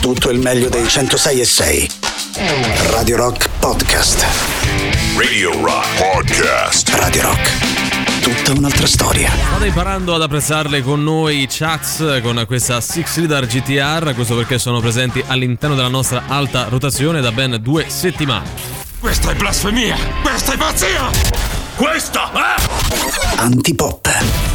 tutto il meglio dei 106 e 6. Radio Rock Podcast. Radio Rock Podcast. Radio Rock. Tutta un'altra storia. State imparando ad apprezzarle con noi Chucks con questa Six Leader GTR, questo perché sono presenti all'interno della nostra alta rotazione da ben due settimane. Questa è blasfemia! Questa è pazzia! Questa è... Antipop.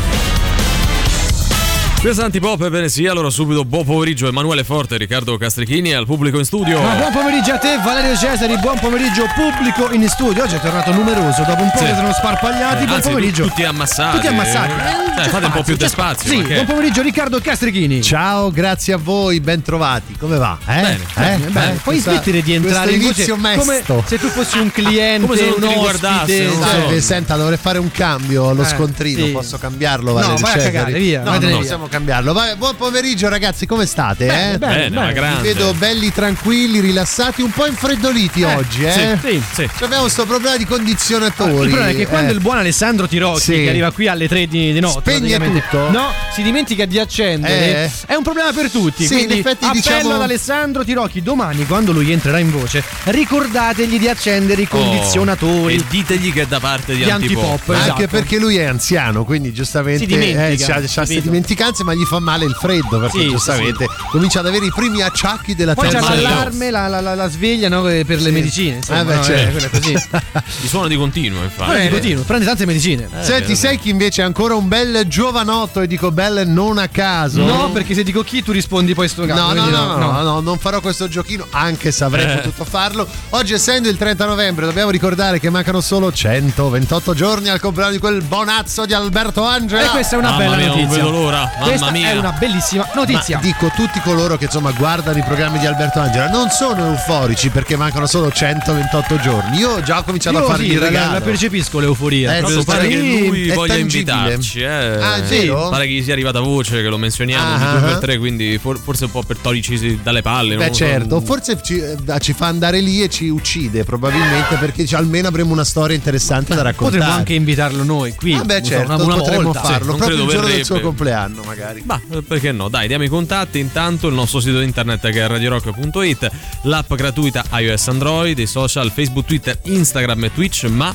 Questa antipop, ebbene sì, allora subito buon pomeriggio Emanuele Forte Riccardo Castrichini al pubblico in studio. Ma buon pomeriggio a te Valerio Cesari, buon pomeriggio pubblico in studio. Oggi è tornato numeroso, dopo un po' Sì. che sono sparpagliati. Eh, buon anzi, pomeriggio. tu- tutti ammassati. Tutti ammassati. Eh, c'è fate un po' più di spazio, Sì, buon pomeriggio Riccardo Castrichini. Ciao, grazie a voi, ben trovati. Come va? Eh? Bene, Eh? Bene, bene. Eh, Puoi questa- smettere di entrare in questo voce inizio come se tu fossi un cliente, Come se non ti ospite. non so. senta, dovrei fare un cambio allo Eh, scontrino. sì. Posso cambiarlo? No, Valerio vai a cagare, via, No, via. possiamo cambiarlo. Vai, buon pomeriggio, ragazzi, come state? eh? Bene, ma bene. grande. Vi vedo belli, tranquilli, rilassati, un po' infreddoliti oggi, eh? Sì. Sì. Cioè, Abbiamo questo problema di condizionatori. Il problema è che quando eh. il buon Alessandro Tirocchi, Sì. che arriva qui alle 3 di, di notte, Spegne tutto? No, si dimentica di accendere. Eh. È un problema per tutti. Sì, quindi in effetti, appello diciamo- ad Alessandro Tirocchi domani, quando lui entrerà in voce, ricordategli di accendere i Oh, condizionatori. e ditegli che è da parte di, Di Antipop. Antipop, Anche esatto. perché lui è anziano, quindi giustamente Si dimentica, eh, c'ha, c'ha queste dimenticanze, ma gli fa male il freddo perché Sì, giustamente comincia ad avere i primi acciacchi della Poi c'è terza età. l'allarme, la, la, la, la sveglia no, per le Sì. medicine. Insomma, Eh beh, no, certo. eh, è così. Di suono di continuo, infatti. Prende continuo, prende tante medicine. Senti, sai chi invece è ancora un bel giovanotto e dico bel non a caso? No, perché se dico chi tu rispondi poi sto cazzo. No, no, no, no, no, non farò questo giochino, anche se avrei Eh. potuto farlo. Oggi, essendo il 30 novembre, dobbiamo ricordare che mancano solo 128 giorni al compleanno di quel bonazzo di Alberto Angela. E questa è una Mamma bella mia, non notizia. vedo l'ora. Mamma Questa mia. è una bellissima Ma notizia. dico tutti coloro che insomma guardano i programmi di Alberto Angela non sono euforici perché mancano solo 128 giorni. Io ho già cominciato Io a fargli sì, il la, regalo. la percepisco l'euforia. Eh, sì, pare sì. che lui voglia tangibile. invitarci, eh. Ah, Sì. vero? Pare che gli sia arrivata voce che lo menzioniamo Ah, ogni due ah. per tre, quindi for- forse un po' per toglierci dalle palle. non Beh lo so. certo, forse ci, eh, ci fa andare lì e ci uccide probabilmente perché ci- almeno avremo una storia interessante da raccontare. Potremmo anche invitarlo noi qui. Ah beh non so, certo, una, una potremmo volta. farlo non proprio il giorno del suo verrebbe. compleanno magari. Bah, eh, perché no? Dai, diamo i contatti. Intanto il nostro sito internet che è radiorock.it, l'app gratuita iOS Android, i social Facebook, Twitter, Instagram e Twitch, ma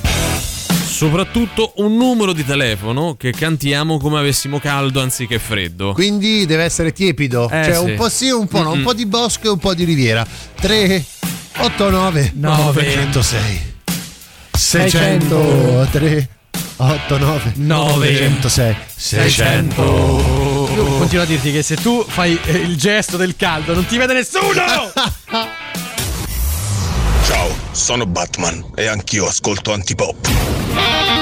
soprattutto un numero di telefono che cantiamo come avessimo caldo anziché freddo. Quindi deve essere tiepido, Eh, cioè sì. un po' sì, un po' no, un po' di bosco e un po' di riviera. 3 8 9 Nove. 106 600 3 8 9 Nove. 106 600 Io continuo a dirti che se tu fai eh, il gesto del caldo non ti vede nessuno. Ciao, sono Batman e anch'io ascolto Antipop.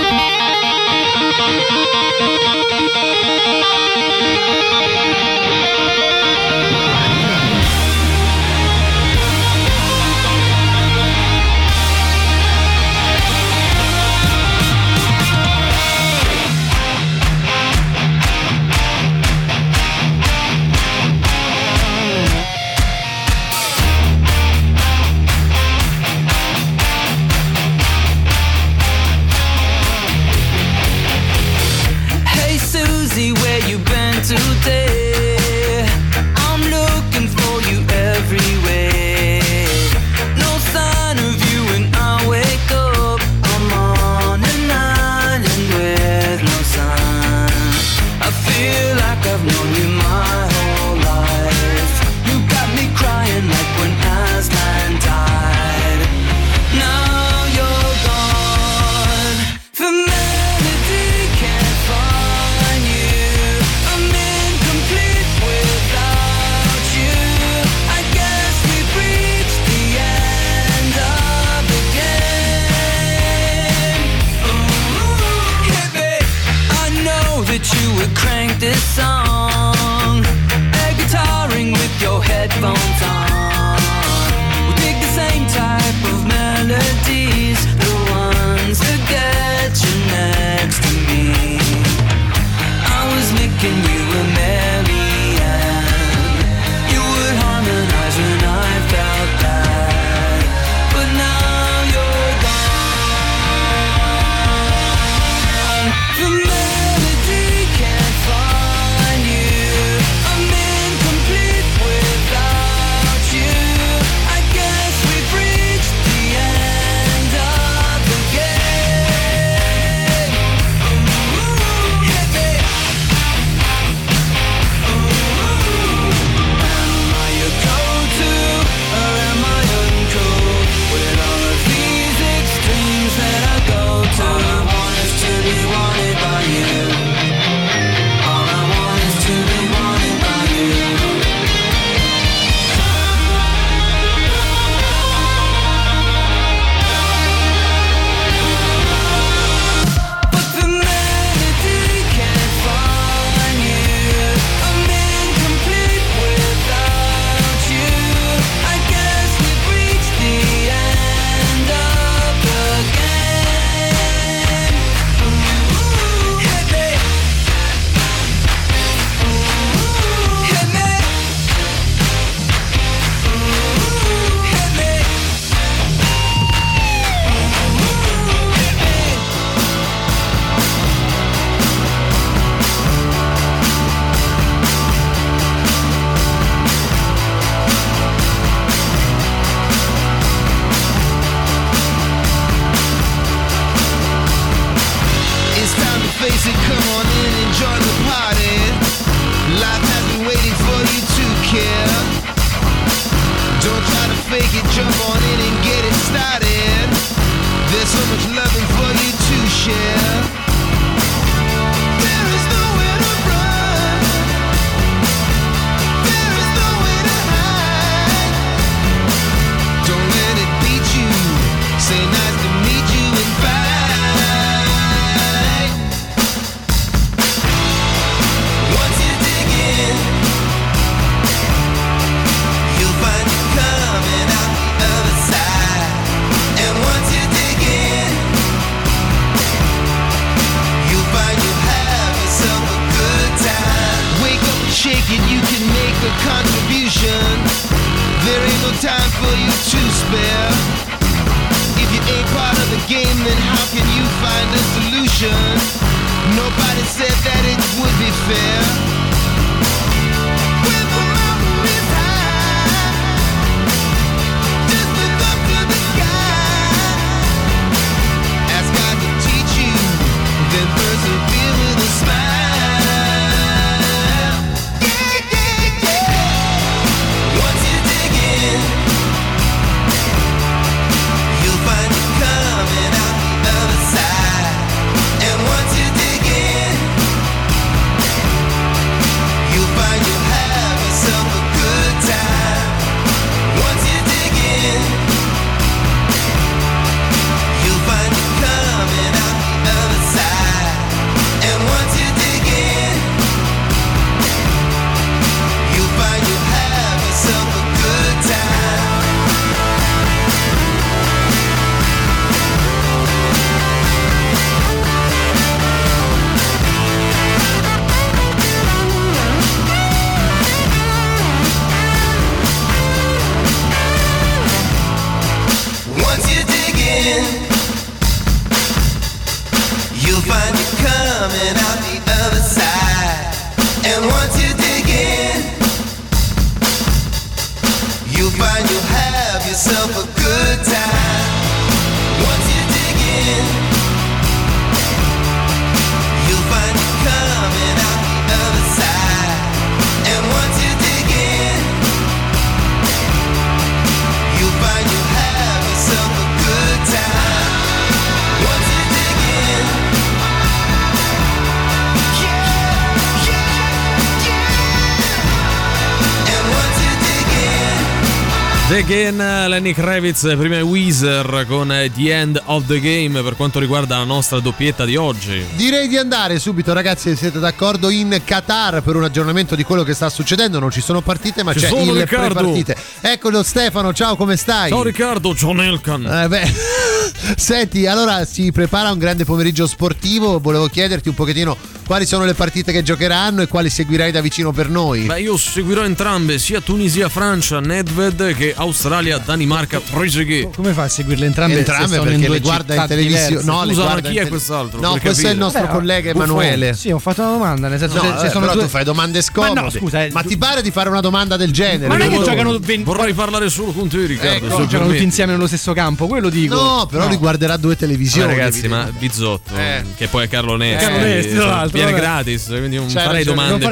In. The Again, Lenny Kravitz, prima Weezer con The End of the Game per quanto riguarda la nostra doppietta di oggi. Direi di andare subito, ragazzi, se siete d'accordo, in Qatar per un aggiornamento di quello che sta succedendo. Non ci sono partite, ma Ci c'è sono, il Riccardo. pre-partite. Eccolo Stefano, ciao, come stai? Ciao Riccardo, John Elkan. Eh, beh, senti, allora si prepara un grande pomeriggio sportivo. Volevo chiederti un pochettino quali sono le partite che giocheranno e quali seguirai da vicino per noi. Beh, io seguirò entrambe, sia Tunisia-Francia, Nedved, che Australia-Danimarca, Trezeguet. Come fa a seguirle entrambe? Entrambe perché le guarda in televisione. No, le Scusa, ma guarda chi è quest'altro? No, questo è il nostro Beh, collega Buffon. Emanuele. Sì, ho fatto una domanda, nel senso No, se, eh, se sono però due... tu fai domande scomode. Ma no, scusa, eh, Ma ti pare di fare una domanda del genere? Ma non è che Io- giocano 20 Vorrei parlare solo con te, Riccardo. Ecco, se giocano tutti insieme nello stesso campo, quello dico. No, però No. riguarderà due televisioni. ragazzi, ma. Bizzotto, Eh. che poi è Carlo Nesti, Carlo Nesti, tra l'altro, viene gratis, quindi non farei domande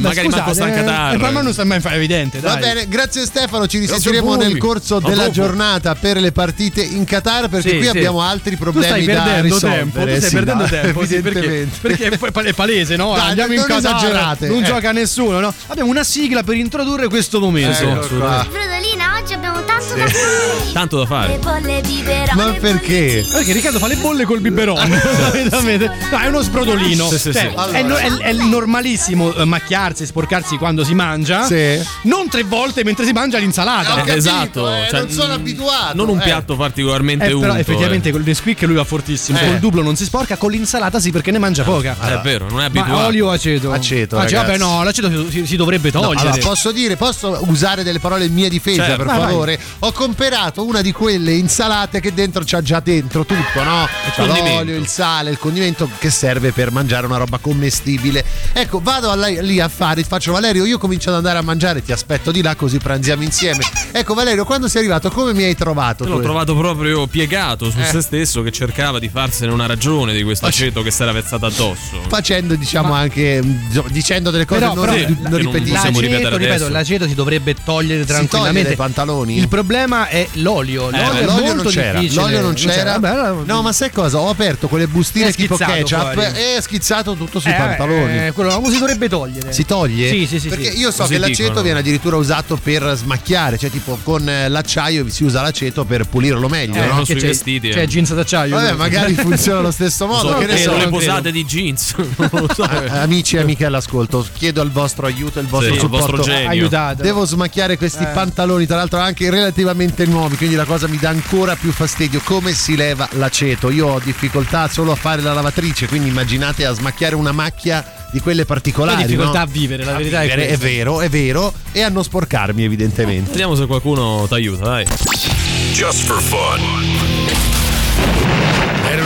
magari manco sta Qatar. eh, ma non sta mai fa evidente, Va bene, grazie Stefano, ci risentiremo a nel corso A della dopo. giornata per le partite in Qatar perché Sì, qui sì. abbiamo altri problemi stai da perdendo risolvere. tempo, tu stai Sì, perdendo no, tempo, sì, perché, evidentemente. perché è pa- è palese, no? Dai, Andiamo in non Qatar, esagerate, non eh. gioca nessuno, no? Abbiamo una sigla per introdurre questo momento. Ecco qua. Tanto da fare. Tanto da fare. Le bolle biberone. Ma perché? Perché Riccardo fa le bolle col biberone. Solitamente. no, è uno sbrodolino. Sì, sì, Cioè, sì. È, no- è- è normalissimo eh, macchiarsi, sporcarsi quando si mangia. Sì. Non tre volte mentre si mangia l'insalata. Ho Eh, capito, esatto, eh, cioè, non sono mh, abituato. Non un eh. piatto particolarmente Eh, unto. però effettivamente eh. con il Nesquik lui va fortissimo. Eh. Col dublo non si sporca, con l'insalata sì perché ne mangia poca. Eh, è vero, non è Ma abituato. olio o aceto? Aceto, Ah, cioè, vabbè, no, l'aceto si, si- dovrebbe No, togliere. allora, posso dire, posso usare delle parole in mia difesa, Certo. per favore? Ho comperato una di quelle insalate che dentro c'ha già dentro tutto, no? C'ha l'olio, il sale, il condimento che serve per mangiare una roba commestibile. Ecco, vado alla- lì a fare, faccio Valerio, io comincio ad andare a mangiare, ti aspetto di là così pranziamo insieme. Ecco Valerio, quando sei arrivato, come mi hai trovato? L'ho tu? trovato proprio piegato su Eh. se stesso che cercava di farsene una ragione di questo aceto che si era vezzato addosso. Facendo, diciamo, anche mh, dicendo delle cose Però- non, però- non Sì, che non ripetere L'aceto, ripeto, l'aceto si dovrebbe togliere tranquillamente. dai pantaloni? Il problema problema è l'olio. L'olio, beh, è l'olio molto non c'era, difficile. l'olio non c'era. Vabbè, allora- No, ma sai cosa? Ho aperto quelle bustine tipo ketchup fuori. e è schizzato tutto sui Eh, pantaloni. eh, quello lo si dovrebbe togliere. Si toglie? Sì, sì, sì. Perché sì. io so Così che l'aceto dicono. viene addirittura usato per smacchiare, cioè tipo con eh, l'acciaio si usa l'aceto per pulirlo meglio, Eh, no? sui c'è, vestiti, eh. jeans d'acciaio. Vabbè, magari funziona allo stesso modo. So che ne so, le posate di jeans. So. Eh, Amici e amiche all'ascolto, chiedo il vostro aiuto e il vostro Sì, il supporto. vostro genio. Aiutate. Devo smacchiare questi Eh. pantaloni, tra l'altro anche relativamente nuovi, quindi la cosa mi dà ancora più fastidio. Come si leva l'aceto? Io ho difficoltà solo a fare la lavatrice, quindi immaginate a smacchiare una macchia di quelle particolari. Hai difficoltà no? a vivere, la A verità vivere, è è vero, è vero, e a non sporcarmi evidentemente. Vediamo se qualcuno ti aiuta, dai. Just for fun.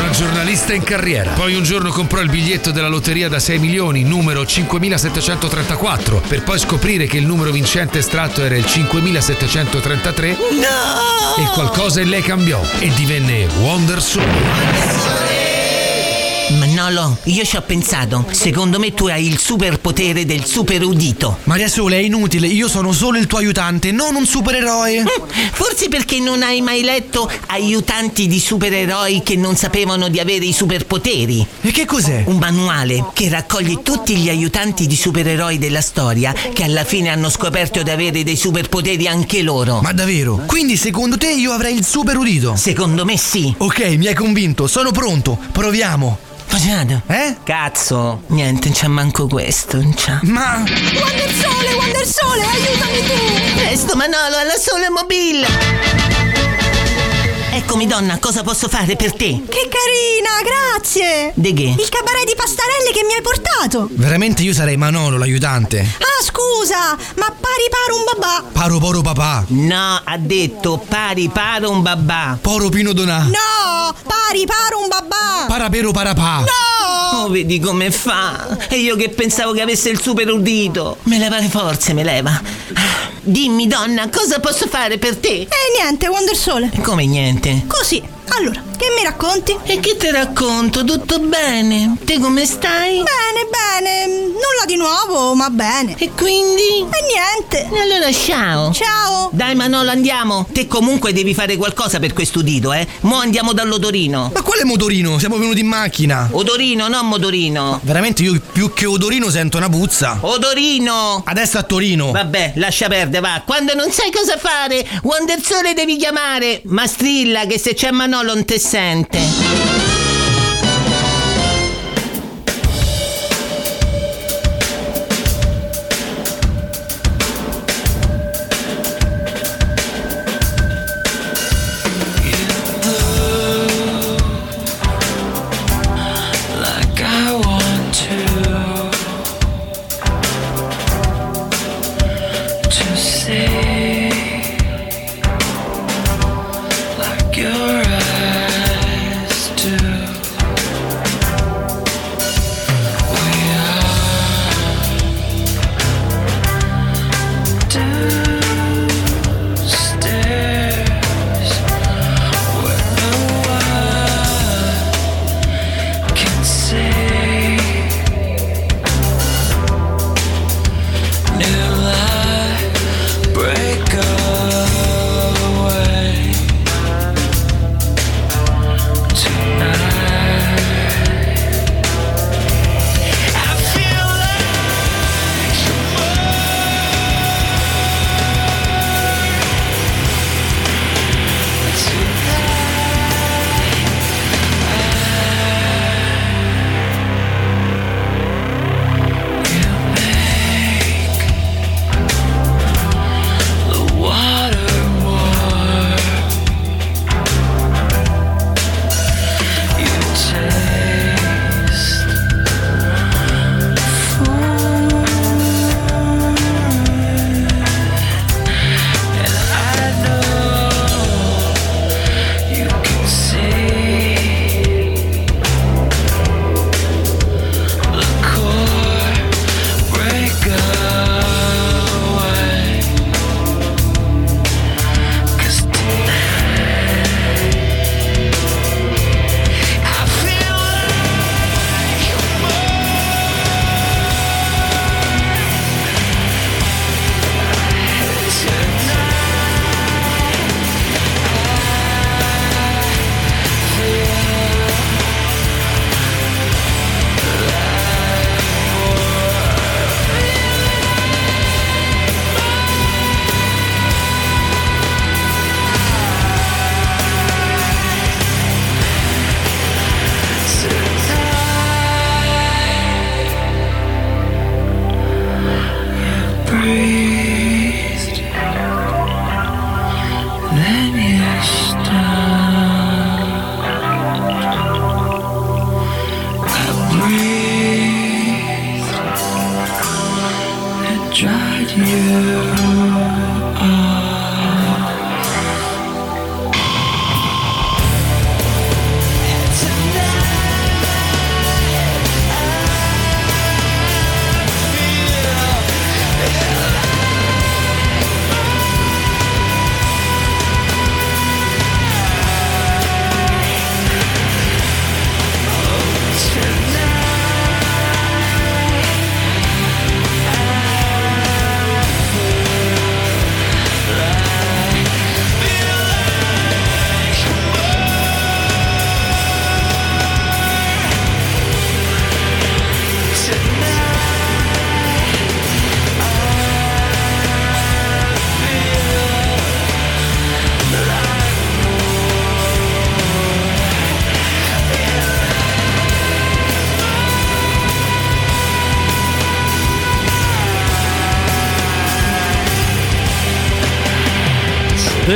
Era giornalista in carriera. Poi un giorno comprò il biglietto della lotteria da 6 milioni, numero 5734, per poi scoprire che il numero vincente estratto era il 5733. No! E qualcosa in lei cambiò e divenne Wonder Soul. Manolo, io ci ho pensato. Secondo me tu hai il superpotere del super udito. Maria Sole, è inutile, io sono solo il tuo aiutante, non un supereroe. Forse perché non hai mai letto aiutanti di supereroi che non sapevano di avere i superpoteri. E che cos'è? Un manuale che raccoglie tutti gli aiutanti di supereroi della storia che alla fine hanno scoperto di avere dei superpoteri anche loro. Ma davvero? Quindi secondo te io avrei il super udito? Secondo me sì. Ok, mi hai convinto, sono pronto, proviamo. Facciamo. Eh? Cazzo, niente, non c'è manco questo. Non c'è. Ma... Wonder Sole, Wonder Sole, aiutami tu! Presto Manolo, alla sole mobile! Eccomi donna, cosa posso fare per te? Che carina, grazie! De che? Il cabaret di pastarelle che mi hai portato! Veramente io sarei Manolo, l'aiutante. Ah, scusa, ma pari paro un babà! Paro poro papà. No, ha detto pari paro un babà. Poro pino donà. No, pari paro un babà! Parapero parapà. No! Oh, vedi come fa? E io che pensavo che avesse il super udito. Me leva le forze, me leva. Ah, Dimmi, donna, cosa posso fare per te? E niente, Wonder Sole. Come niente? Così, allora, che mi racconti? E che ti racconto? Tutto bene? Te come stai? Bene, bene, nulla di nuovo, ma bene. E quindi? E niente. E allora ciao. Ciao. Dai Manolo, andiamo. Te comunque devi fare qualcosa per questo udito, eh. Mo andiamo dall'odorino. Ma quale motorino? Siamo venuti in macchina. Odorino, non modorino. Veramente io più che odorino sento una puzza. Odorino! Adesso a Torino. Vabbè, lascia perdere, va. Quando non sai cosa fare, Wonder Sole devi chiamare. Ma strilla che se c'è Manolo non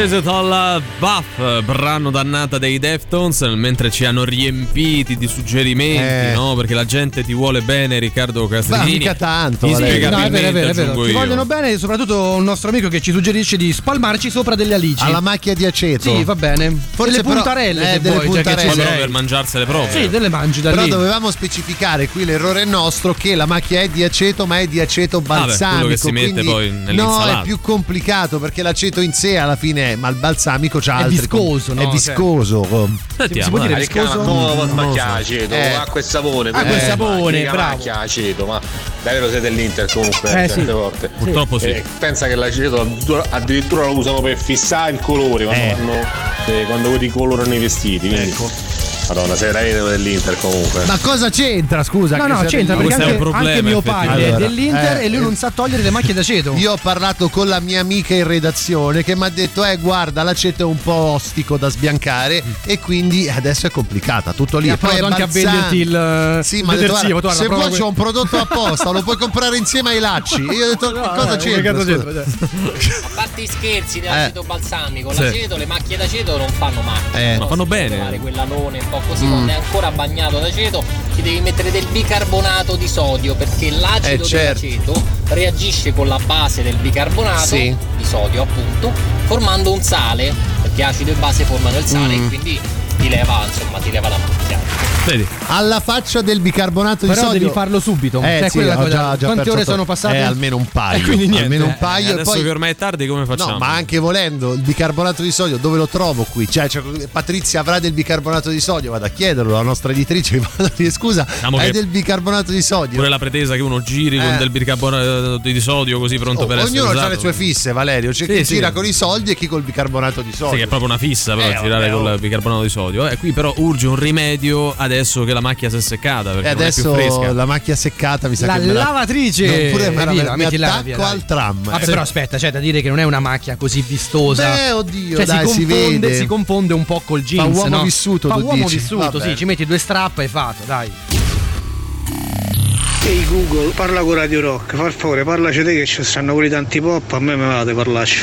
Digital Buff, brano dannata dei Deftones, mentre ci hanno riempiti di suggerimenti, Eh. no? Perché la gente ti vuole bene, Riccardo Ma Castrini. mica tanto. No, è vero, è vero, è vero. io. vogliono bene, soprattutto un nostro amico che ci suggerisce di spalmarci sopra delle alici. Alla macchia di aceto. Sì, va bene. Forse delle però- puntarelle, eh, delle vuoi, già che ci puntarelle. Proprio sei. per mangiarsele proprio. Sì, delle mangi da Però lì. dovevamo specificare qui l'errore nostro che la macchia è di aceto ma è di aceto balsamico. quello che si mette quindi- poi nell'insalata. No, è più complicato perché l'aceto in sé alla fine è, ma il balsamico c'ha altri viscoso, È no? viscoso. Sentiamo, si può dire viscoso? No, ma che aceto, Eh. acqua e sapone. Acqua e eh, sapone, macchia, bravo. macchia, aceto, ma davvero siete dell'Inter comunque Eh, certe sì. volte. Purtroppo sì. Eh, pensa che l'aceto addirittura- addirittura lo usano per fissare il colore quando, Eh. fanno, eh, quando ricolorano i vestiti. Quindi, Ecco. Madonna, sei veramente dell'Inter comunque. Ma cosa c'entra, scusa? No, che no, c'entra perché è anche, problema, anche mio padre è effettivamente. dell'Inter Eh, e lui non sa togliere le macchie d'aceto. Io ho parlato con la mia amica in redazione che mi ha detto: Eh, guarda, l'aceto è un po' ostico da sbiancare e quindi adesso è complicata. Tutto lì. E E poi è anche a venderti il, Sì, il ma detto, guarda, Guarda, se vuoi c'è un prodotto apposta, lo puoi comprare insieme ai lacci. Io ho detto: Che cosa eh, c'entra? A parte i scherzi dell'aceto balsamico, Sì. l'aceto, le macchie d'aceto non fanno male. Eh. Ma fanno bene. quell'alone po' così, Mm. quando è ancora bagnato d'aceto, ci devi mettere del bicarbonato di sodio perché l'acido Eh, certo. dell'aceto reagisce con la base del bicarbonato Sì. di sodio, appunto, formando un sale, perché acido e base formano il sale Mm. e quindi ti leva, insomma, ti leva la macchia. Vedi? Alla faccia del bicarbonato di Però sodio. devi farlo subito. Eh, Cioè, sì, quella ho cosa- già- già Quante ore sono passate? Eh, almeno un paio. Quindi niente. Almeno un Eh, paio. e adesso poi... che ormai è tardi, come facciamo? No, ma anche volendo il bicarbonato di sodio, dove lo trovo qui? Cioè, cioè, Patrizia avrà del bicarbonato di sodio? Vado a chiederlo alla nostra editrice. vado a dire, Scusa, Diciamo hai che- del bicarbonato di sodio? Pure la pretesa che uno giri con Eh. del bicarbonato di sodio così pronto Oh, per essere ognuno ha le sue fisse, Valerio. C'è Sì, chi sì. gira con i soldi e chi col bicarbonato di sodio. Sì, che è proprio una fissa però Eh, girare vabbè, col oh. bicarbonato di sodio. E qui però urge un rimedio adesso che la macchia si è seccata perché E non è più adesso fresca. la macchia seccata mi sa La che me la... lavatrice No, pure me la- Via, mi mettila attacco via, al tram. Vabbè, Eh. però aspetta, c'è da dire che non è una macchia così vistosa. Beh, oddio, Cioè, dai, si, si confonde, vede. si confonde un po' col jeans. uomo no? vissuto, Fa uomo dici. vissuto, Vabbè. sì, ci metti due strappa e fatto, dai. Ehi Google, parla con Radio Rock, per favore parlaci te che ci stanno quelli tanti pop, a me me va di parlarci.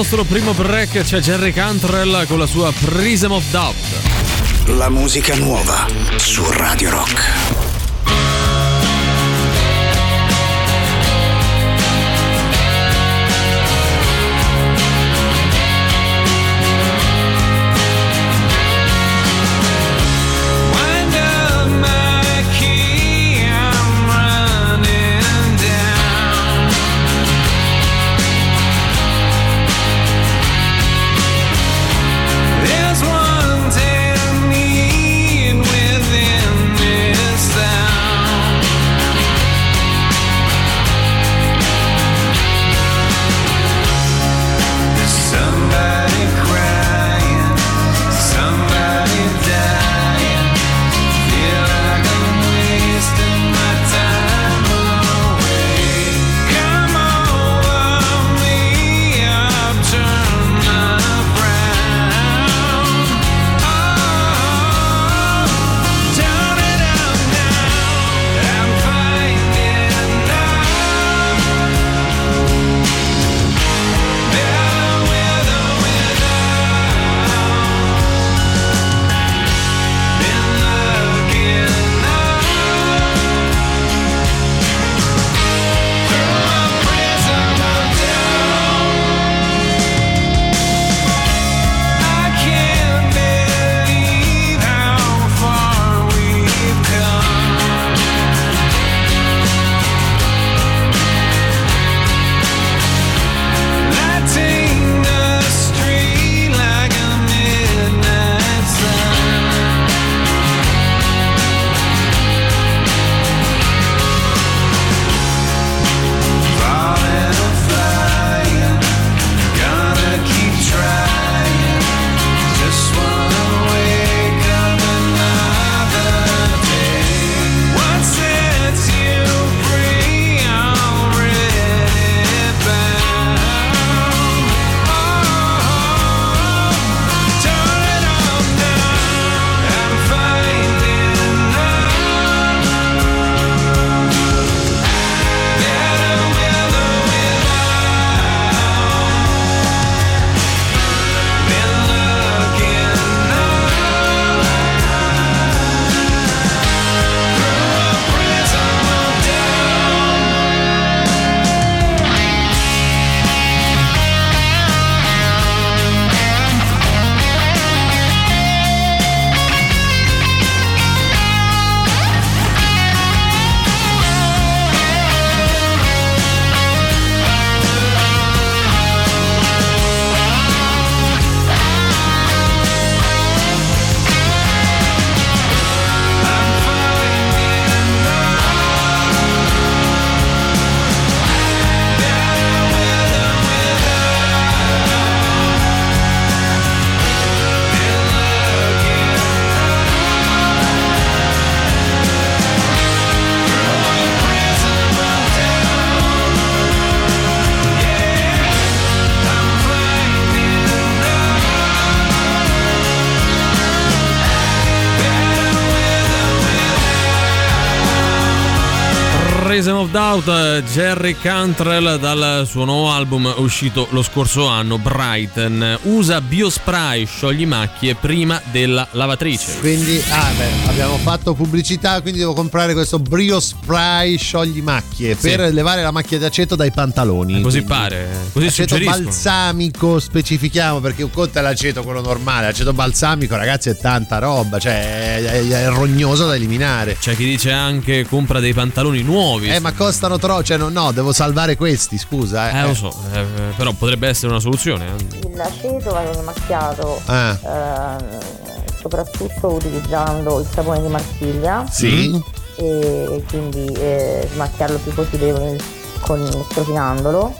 Nostro primo break c'è Jerry Cantrell con la sua Prism of Doubt. La musica nuova su Radio Rock. Prism of Doubt, eh, Jerry Cantrell dal suo nuovo album uscito lo scorso anno, Brighton. Usa Biospray sciogli macchie prima della lavatrice. Quindi, ah, beh, abbiamo fatto pubblicità, quindi devo comprare questo Brio Spray sciogli macchie Sì. per levare la macchia d'aceto dai pantaloni. Così Quindi, pare, così aceto balsamico, specifichiamo perché un conto è l'aceto quello normale, l'aceto balsamico, ragazzi, è tanta roba, cioè è, è- è rognoso da eliminare. C'è chi dice anche compra dei pantaloni nuovi. Eh, ma costano troppo, cioè no, no, devo salvare questi, scusa. Eh, Eh, lo so, eh, però potrebbe essere una soluzione. eh. L'aceto va macchiato Ah. ehm, soprattutto utilizzando il sapone di Marsiglia Sì. e quindi eh, smacchiarlo il più possibile con, strofinandolo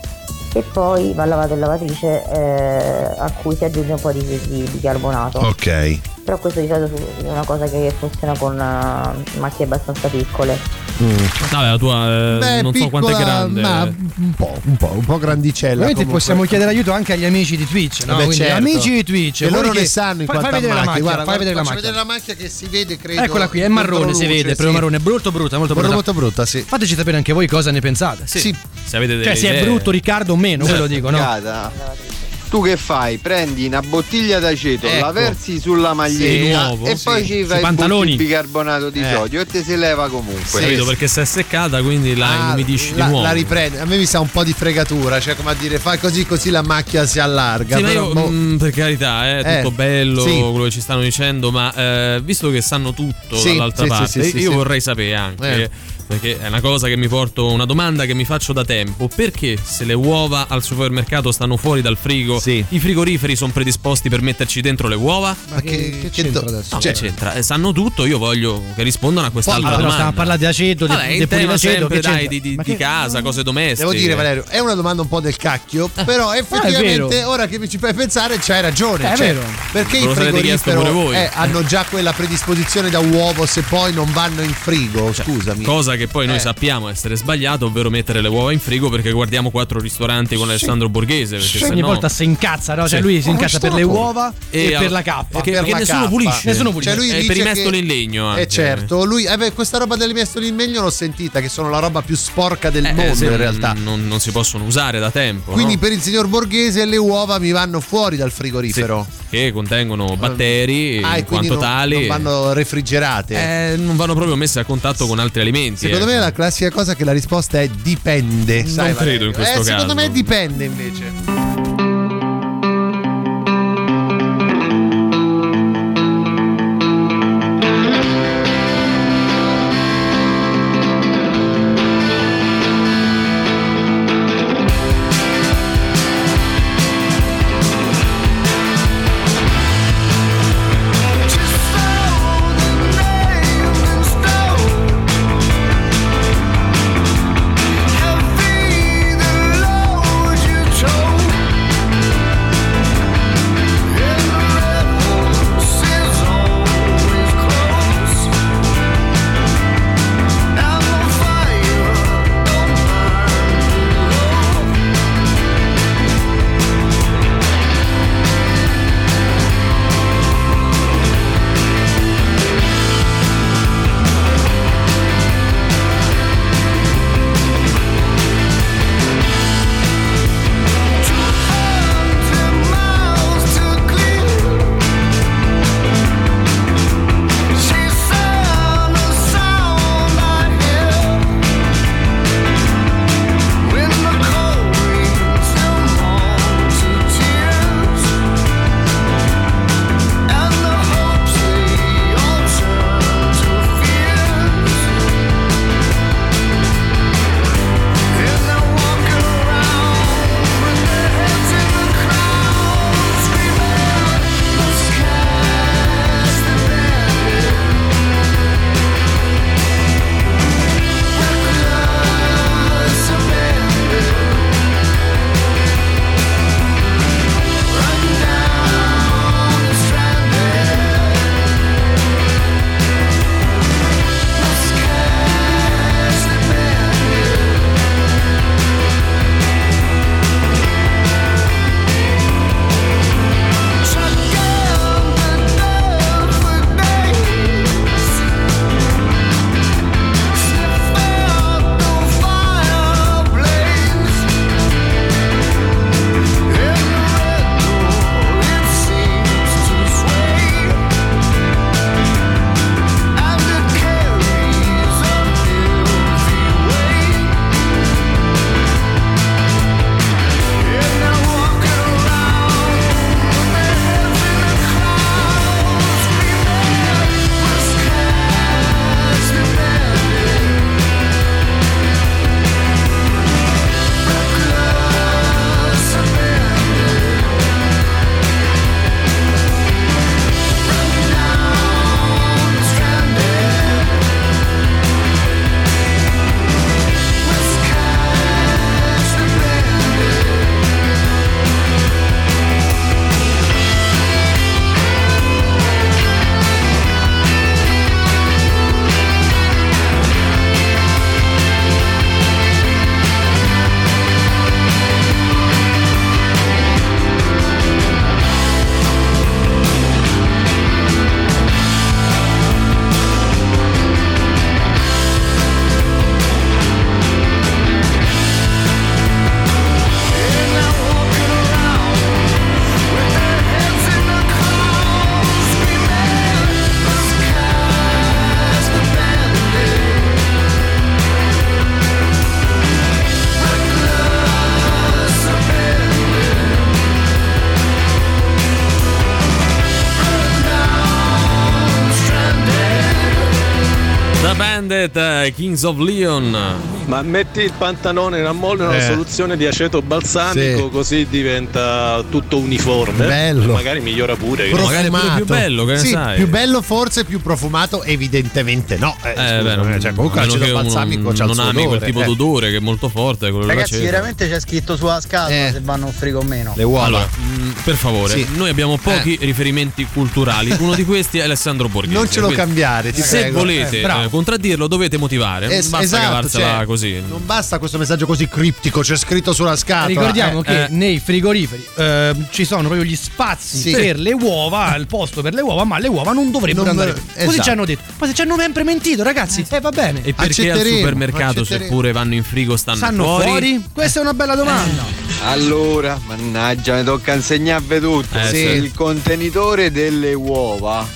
e poi va lavato in lavatrice eh, a cui si aggiunge un po' di, di bicarbonato. Ok. Però questo di solito è una cosa che funziona con eh, macchie abbastanza piccole. Vabbè, la tua eh, Beh, non so quanto è piccola, grande. Ma un po', un po', un po' grandicella. Ovviamente comunque. possiamo chiedere aiuto anche agli amici di Twitch, no? Vabbè, Quindi, certo. amici di Twitch, E loro che- ne sanno in fai, quanta fai vedere la macchia. macchina, Guarda, fai vedere la macchina. vedere la macchia che si vede, credo. Eccola qui, è marrone, si vede, proprio marrone, brutto brutta, molto brutta. Molto, molto brutta, sì. Fateci sapere anche voi cosa ne pensate. Sì. Se avete delle Cioè, se è brutto Riccardo o meno, ve lo dico, no? Tu che fai? Prendi una bottiglia d'aceto, Ecco. la versi sulla maglietta nuovo, e sì. poi ci fai il bicarbonato di Eh. sodio e te si leva comunque. Capito? Perché se è seccata, quindi la Ah, inumidisci la, di nuovo. la riprende. A me mi sa un po' di fregatura, cioè come a dire, fai così così la macchia si allarga. Sì, però, io, boh. mm, per carità, è Eh, tutto bello sì. quello che ci stanno dicendo, ma eh, visto che sanno tutto Sì, dall'altra sì, sì, parte, sì, sì, io sì. vorrei sapere anche. Eh. Perché è una cosa che mi porto, una domanda che mi faccio da tempo. Perché se le uova al supermercato stanno fuori dal frigo, i frigoriferi sono predisposti per metterci dentro le uova? Ma che, che c'entra adesso? No, che c'entra? Eh, sanno tutto, io voglio che rispondano a quest'altra Allora, domanda. parlare di aceto, di, Vabbè, di tema pulidaceto, sempre, che dai, di, di- Ma di casa, cose domestiche. Devo dire, Valerio, è una domanda un po' del cacchio, però effettivamente vero. ora che mi ci fai pensare c'hai ragione. È cioè, vero. Perché i voi. eh, hanno già quella predisposizione da uovo se poi non vanno in frigo, scusami. Cosa che poi noi Eh. sappiamo essere sbagliato, ovvero mettere le uova in frigo perché guardiamo quattro ristoranti con Alessandro Borghese. Perché Ogni sennò- volta si incazza, no? Cioè Sì. lui si incazza per le uova e, al- per la cappa. Perché, Per perché la nessuno cappa. pulisce. Nessuno pulisce. Cioè, lui Eh, dice per i che- mestoli in legno. Anche. Eh certo, lui, eh beh, questa roba delle mestoli in legno l'ho sentita, che sono la roba più sporca del Eh, mondo sì, in realtà. Non, non si possono usare da tempo. Quindi no? per il signor Borghese le uova mi vanno fuori dal frigorifero. che contengono batteri Ah, e in quanto non, tali non vanno refrigerate. eh, non vanno proprio messe a contatto con altri alimenti. Secondo me la classica cosa è che la risposta è dipende. sai, Non credo Valerio. in questo eh, Secondo caso. me dipende invece. Set, eh, Kings of Leon. Ma metti il pantalone in ammollo in una Eh. soluzione di aceto balsamico, Sì. così diventa tutto uniforme. Bello. Magari migliora pure. Profumato. sì, sai? più bello forse, più profumato evidentemente no. Eh, Eh, beh, non- cioè, comunque l'aceto che balsamico c'ha il non suo ami quel tipo eh. d'odore che è molto forte, quello Ragazzi, veramente c'è scritto sulla scatola se vanno in frigo o meno. Le uova. Allora, mh, per favore, Sì. noi abbiamo pochi riferimenti culturali. Uno di questi è Alessandro Borghese. Non ce lo Quindi, cambiare, ti Se prego. volete Eh, bravo. Eh, contraddirlo, dovete motivare. Non Es- basta esatto, cavarsela cioè, così. Non basta questo messaggio così criptico, c'è scritto sulla scatola. Ricordiamo Eh, che eh. nei frigoriferi eh, ci sono proprio gli spazi Sì. per le uova, il posto per le uova, ma le uova non dovrebbero Non- andare. Così esatto. ci hanno detto. Ma se ci hanno sempre mentito, ragazzi, eh va bene. E perché al supermercato, seppure vanno in frigo, stanno, Stanno fuori? Questa è una bella domanda. Allora, mannaggia, mi tocca insegnarvi tutto. Eh, sì. Il contenitore delle uova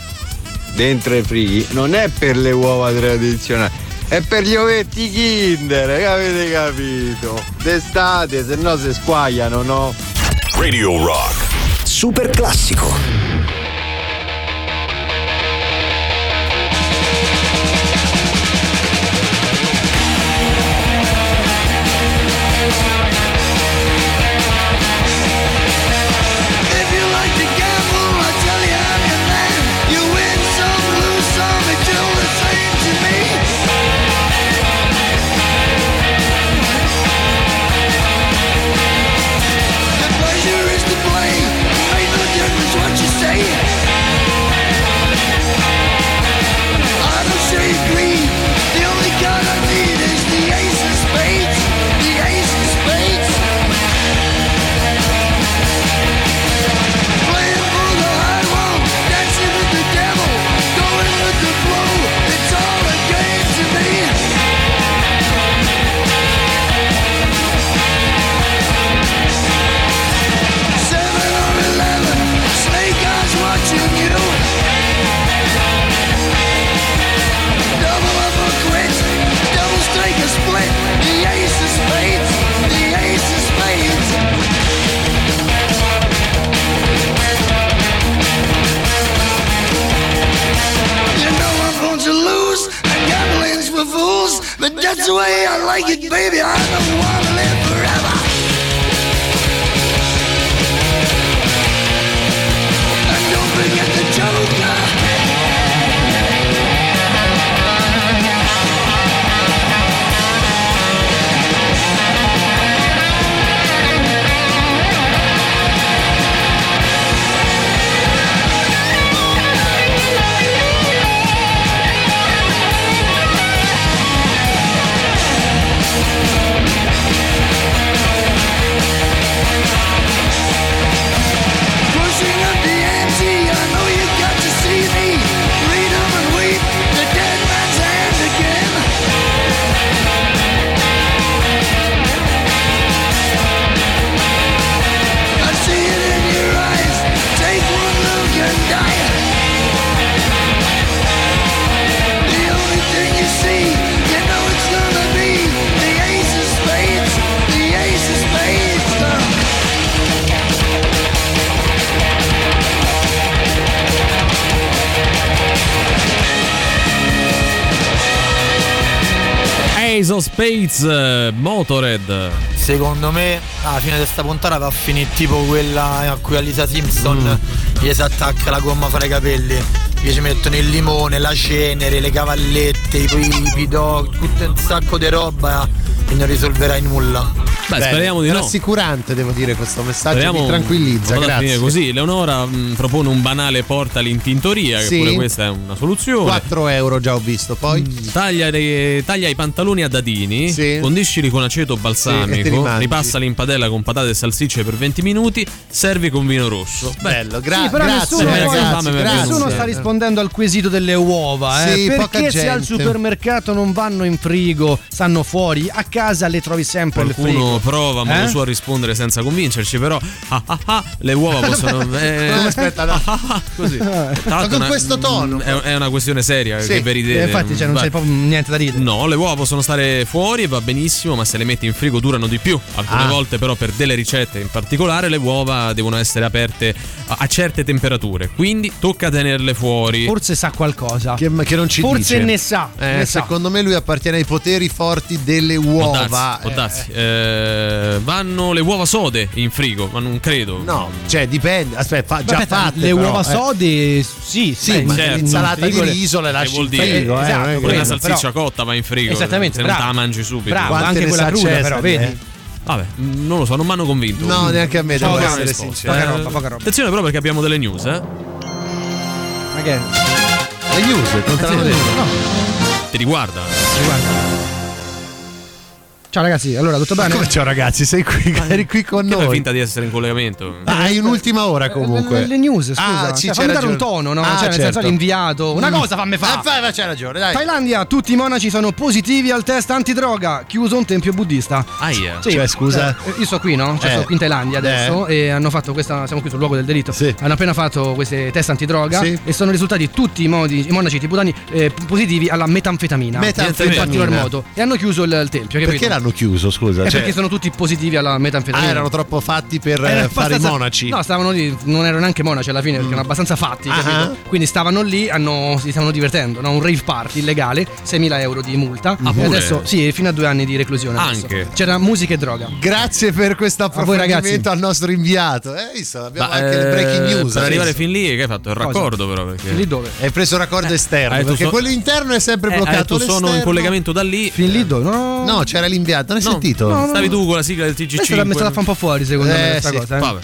dentro i frighi non è per le uova tradizionali, è per gli ovetti Kinder, che avete capito? D'estate, se no si squagliano, no? Radio Rock. Super classico. That's the way I like it, baby. I don't want Eh, Motored. Secondo me alla fine di questa puntata va a finire tipo quella a cui a Lisa Simpson gli si attacca la gomma fra i capelli. Gli ci mettono il limone, la cenere, le cavallette, i dog, tutto un sacco di roba e non risolverai nulla. Beh, speriamo di no. Rassicurante, devo dire, questo messaggio Speriamo mi tranquillizza. Grazie. così. Leonora mh, propone un banale porta all'intintoria, che Sì. pure questa è una soluzione. 4 euro già ho visto, poi. Taglia, le- taglia i pantaloni a dadini, Sì. condiscili con aceto Sì, balsamico, li mangi. ripassali in padella con patate e salsicce per 20 minuti, servi con vino rosso. Bello, gra- Sì, però grazie nessuno, ragazzi, grazie. nessuno sta rispondendo al quesito delle uova. eh. Sì, Perché se al supermercato non vanno in frigo, stanno fuori, a casa le trovi sempre Qualcuno il frigo. Prova, prova, modo Eh? suo a rispondere senza convincerci, però ah, ah, ah, le uova possono... eh, No, aspetta, no. così. Tra Ma con una- questo tono. È, è una questione seria, Sì. che verità. Eh, infatti, cioè, non c'è proprio niente da ridere. No, le uova possono stare fuori e va benissimo, ma se le metti in frigo durano di più. Alcune Ah. volte, però, per delle ricette in particolare, le uova devono essere aperte a a certe temperature. Quindi tocca tenerle fuori. Forse sa qualcosa. Che, che non ci Forse dice. ne sa. Eh, ne sa. secondo me lui appartiene ai poteri forti delle Può uova. darsi, può Eh, darsi. Eh, vanno le uova sode in frigo, ma non credo. No, cioè dipende. Aspetta, fa, già Aspetta, fatte. le però, uova eh. sode, sì, Sì, beh, ma certo. l'insalata di riso le Che lasci vuol in dire? frigo. eh, Esatto, Pure la salsiccia però- cotta va in frigo. Esattamente, Se non te la mangi subito. Bravo, anche quella cruda, però, vedi? eh? Vabbè, non lo so, non mi hanno convinto. No, neanche a me, devo Poca essere sincero. Poca roba, poca roba. Attenzione però perché abbiamo delle news, eh. Ma che? Le news, non te l'hanno detto. no, Ti riguarda. riguarda. Ciao ragazzi, allora tutto bene? come ciao ragazzi, sei qui, eri qui con Che fai noi. finta di essere in collegamento. Ah, hai un'ultima ora comunque. Le, le news, scusa. Ah, sì, cioè, c'è fammi dare un tono, no? Ah, cioè, nel senso certo. l'inviato. Una Mm. cosa fammi fa. Eh, fai, c'hai ragione, dai. Thailandia, tutti i monaci sono positivi al test antidroga. Chiuso un tempio buddista. Aia. Sì, Cioè, scusa? eh, io sto qui, no? Cioè, Eh. sto qui in Thailandia adesso e hanno fatto questa. Siamo qui sul luogo del delitto. Sì. Hanno appena fatto questi test antidroga Sì. e sono risultati tutti i, modi- i monaci tibetani eh, positivi alla metanfetamina. Metanfetamina. In particolar modo. E hanno chiuso il, il tempio? Perché l'hanno chiuso, scusa? Eh, Cioè- perché sono tutti positivi alla Ah, metanfetamina. erano troppo fatti per eh, fare i monaci. No, stavano lì, non erano neanche monaci alla fine, perché erano abbastanza fatti, Ah. capito? Quindi stavano lì, hanno- si stavano divertendo, no? Un rave party illegale, 6.000 euro di multa. Ah, e adesso, sì, fino a due anni di reclusione. adesso. Anche? C'era musica e droga. Grazie per questo approfondimento al nostro inviato. Eh, visto, abbiamo Ma, anche le eh, breaking news. Per arrivare fin lì, che hai fatto? Il Cosa? raccordo, però. Perché... Lì dove? Hai preso un raccordo esterno, hai detto perché so- quello interno è sempre Eh, bloccato. detto sono in collegamento da lì. Fin lì dove? No. No, c'era l'inviato, non hai No, sentito? no, no. Stavi tu con la sigla del TG5. Questa mi è stata fa un po' fuori, secondo Eh, me, questa sì. cosa. Eh. Vabbè.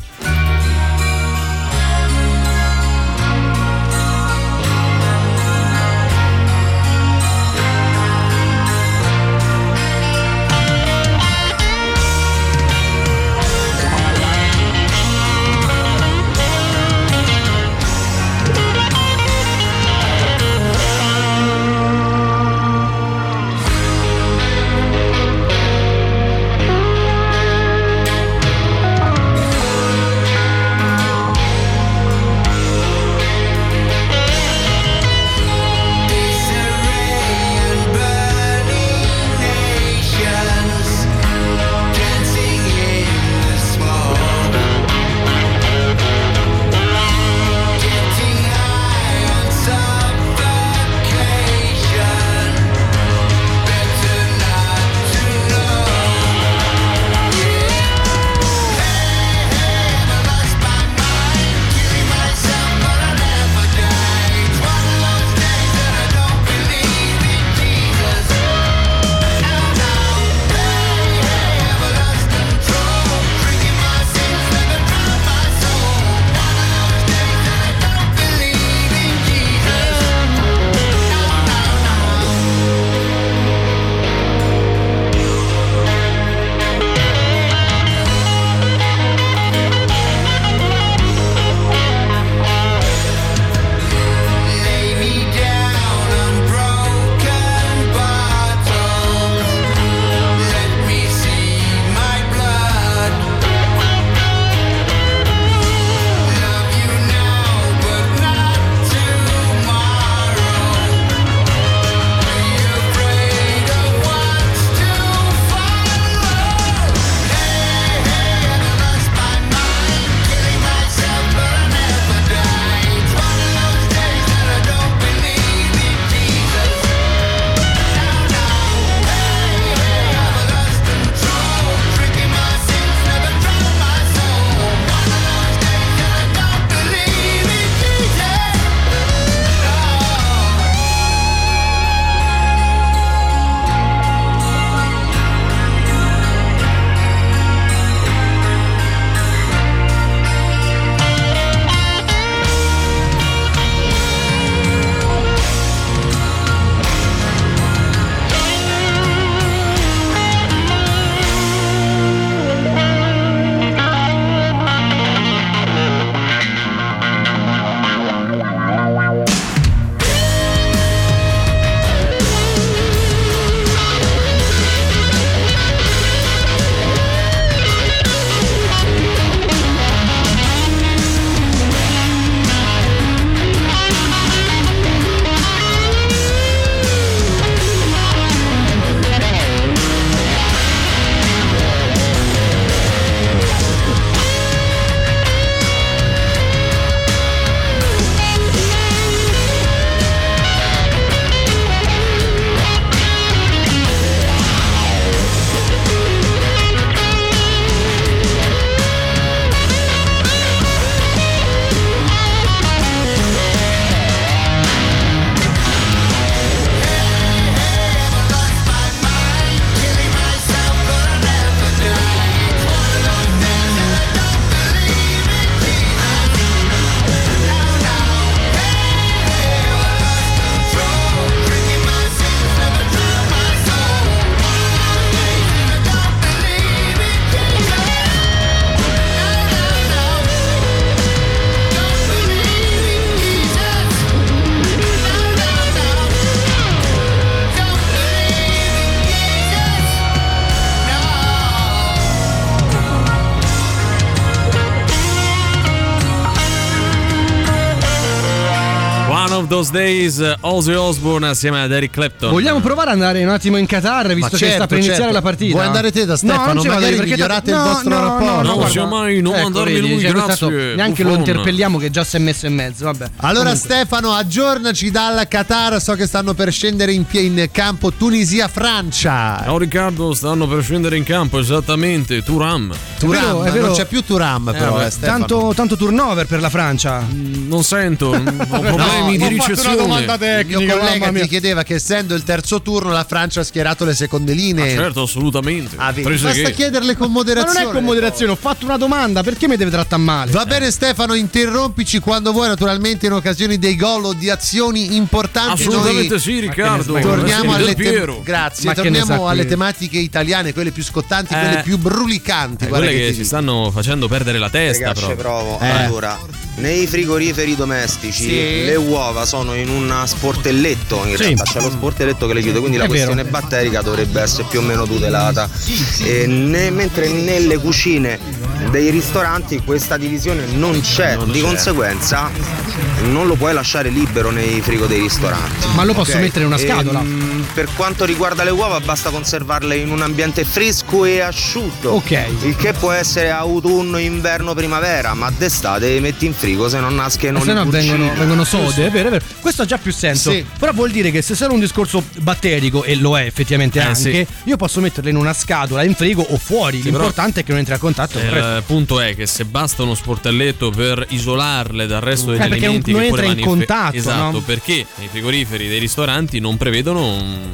Those Days, Ozzy Osbourne assieme ad Eric Clapton. Vogliamo provare ad andare un attimo in Qatar visto che certo, sta per iniziare certo. la partita? Vuoi andare te da Stefano? No, non Magari perché migliorate il no, vostro no, rapporto. No, no, Non guarda. sia mai, non Ecco, mandarmi vedi, lui, cioè, è stato- grazie, Neanche lo buffon. interpelliamo che già si è messo in mezzo, vabbè. Allora Comunque. Stefano, aggiornaci dal Qatar, so che stanno per scendere in, pie- in campo Tunisia-Francia. Ciao Riccardo, stanno per scendere in campo esattamente Turam. Turam, vero, è vero. non c'è più Turam però, vabbè, eh, Stefano. Tanto, tanto turnover per la Francia. Non sento, ho problemi di ricezione. Il mio collega ti chiedeva che essendo il terzo turno la Francia ha schierato le seconde linee. Certo, assolutamente. Ah, Basta che- chiederle con Ma moderazione. non è con moderazione, ho fatto una domanda, perché mi deve trattare male? Va bene Stefano, interrompici quando vuoi, naturalmente in occasioni dei gol o di azioni importanti. Assolutamente Noi sì, Riccardo. Torniamo, Eh alle, te- grazie, Ma che torniamo alle tematiche italiane, quelle più scottanti, Eh. quelle più brulicanti. Eh, quelle che, ti ci stanno facendo perdere la testa Ragazzi, provo. Eh. Allora, nei frigoriferi domestici Sì. le uova sono in un sportelletto, in Sì. realtà c'è lo sportelletto che le chiude, quindi È la vero. questione batterica dovrebbe essere più o meno tutelata. E ne- mentre nelle cucine dei ristoranti questa divisione non c'è, Non di c'è. conseguenza non lo puoi lasciare libero nei frigo dei ristoranti. Ma lo posso Ok? mettere in una scatola? Ehm, per quanto riguarda le uova basta conservarle in un ambiente fresco e asciutto. Ok. Il che può essere autunno, inverno, primavera, ma d'estate le metti in frigo se non nascono se i no vengono, vengono sode, è vero, è vero. Questo ha già più senso. Sì. Però vuol dire che se sarà un discorso batterico, e lo è effettivamente Eh, anche, sì. io posso metterlo in una scatola in frigo o fuori. Sì, L'importante è che non entri a contatto con il resto. Il punto è che se basta uno sportelletto per isolarle dal resto degli Eh, alimenti non che poi entra in contatto, esatto, no? perché nei frigoriferi dei ristoranti non prevedono un-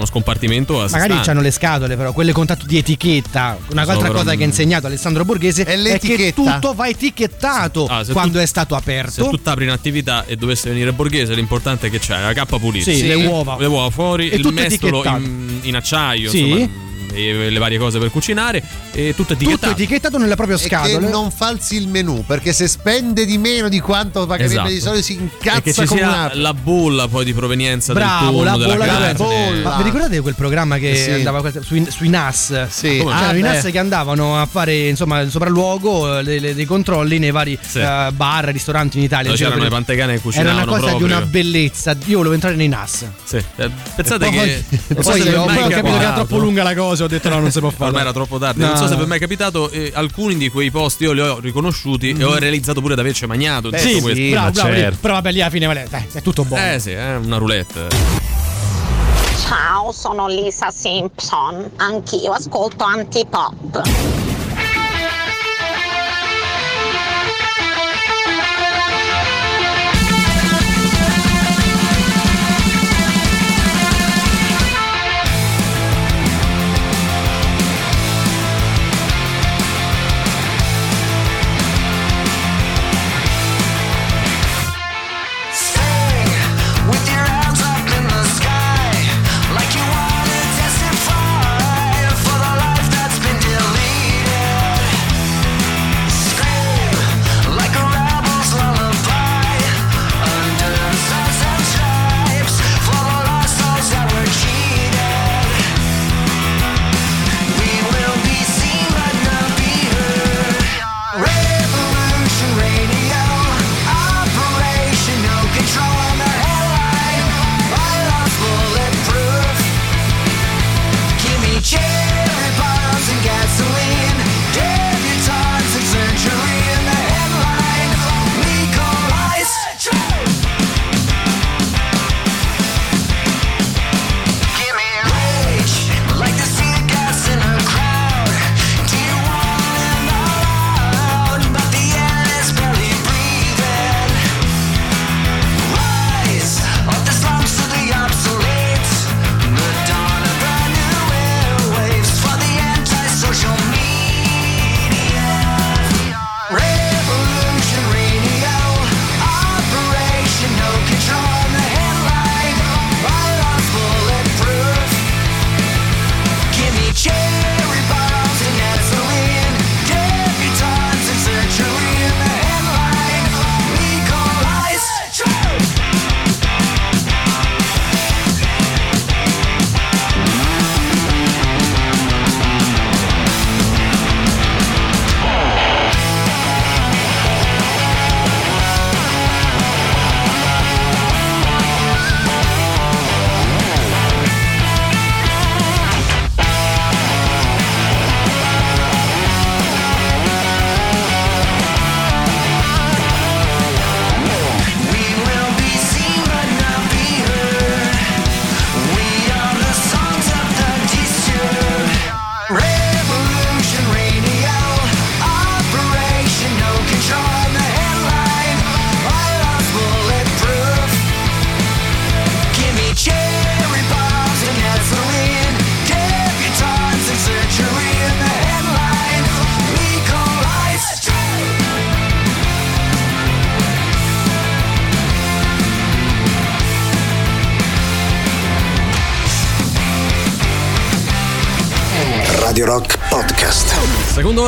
uno scompartimento a Magari hanno le scatole, però quelle con tanto di etichetta. Un'altra però- cosa che ha insegnato Alessandro Borghese È è, che l'etichetta. tutto va etichettato Ah, se quando tu- è stato Se aperto. tu apri in attività e dovesse venire borghese, l'importante è che c'è la cappa pulita. Sì, le uova. Le uova fuori, E il mestolo in, in acciaio, Sì. insomma, le varie cose per cucinare e tutto Tutto etichettato. etichettato nella propria E che scatola. non falsi il menù perché se spende di meno di quanto pagherebbe Esatto. di solito si e che incazza ci come sia una la bolla poi di provenienza Bravo, del la tonno, della bolla carne. bolla. Ma vi ricordate quel programma che Sì. andava sui, sui NAS? Sì. Come? C'erano Ah, i. NAS che andavano a fare insomma il sopralluogo eh, le- le- dei controlli nei vari Sì. eh, bar, ristoranti in Italia. Dove c'erano per- le pantegane che Era cucinavano una cosa proprio. di una bellezza. Io volevo entrare nei NAS. Sì. Eh, Pensate E poi- che e poi, mai poi ho capito che era troppo lunga la cosa. Ho detto no, non si può fare. Ormai era troppo tardi. No, non so se no. vi è mai capitato, eh, alcuni di quei posti io li ho riconosciuti e ho realizzato pure di averci magnato. di Sì, questo. bravo, ma bravo. certo. Però vabbè, lì alla fine vale, dai, è tutto buono. Eh sì, è una roulette. Ciao, sono Lisa Simpson. Anch'io ascolto antipop.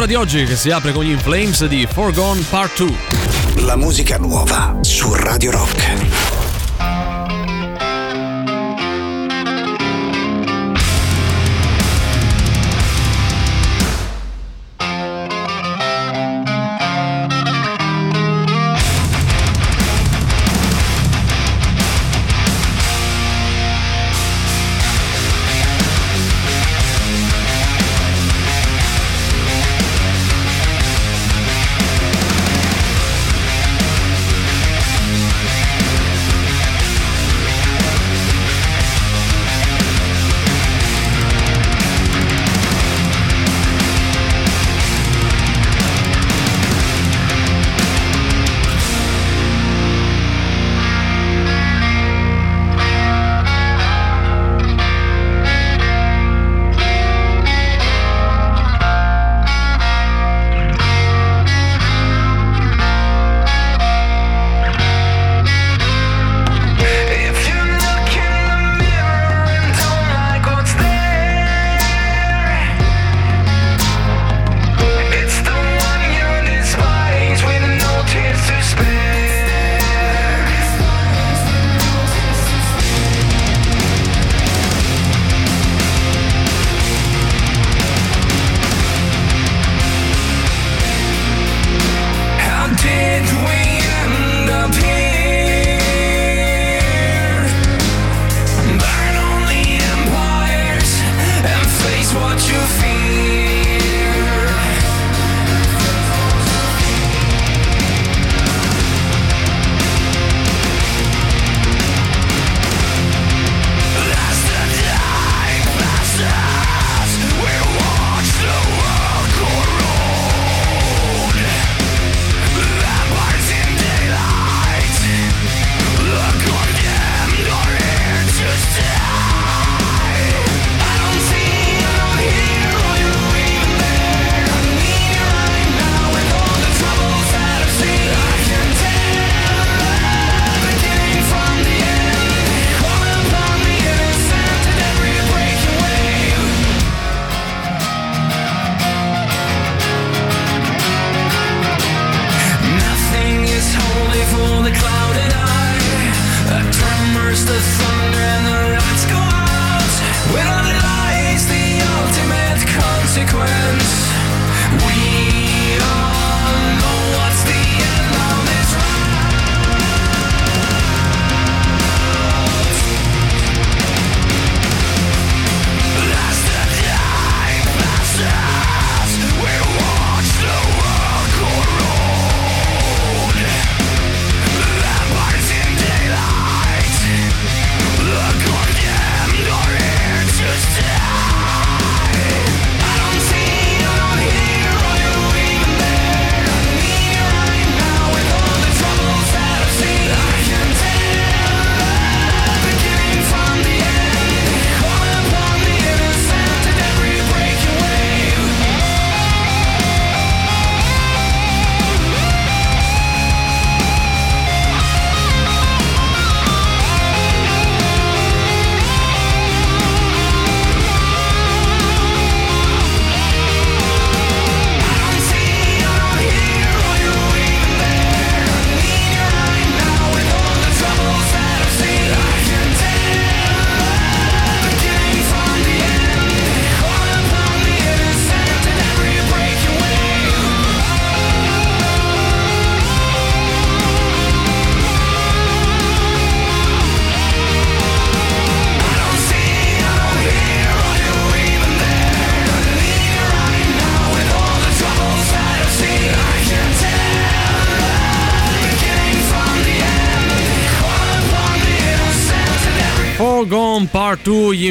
Seconda ora di oggi che si apre con gli In Flames di Forgone Part 2. La musica nuova su Radio Rock.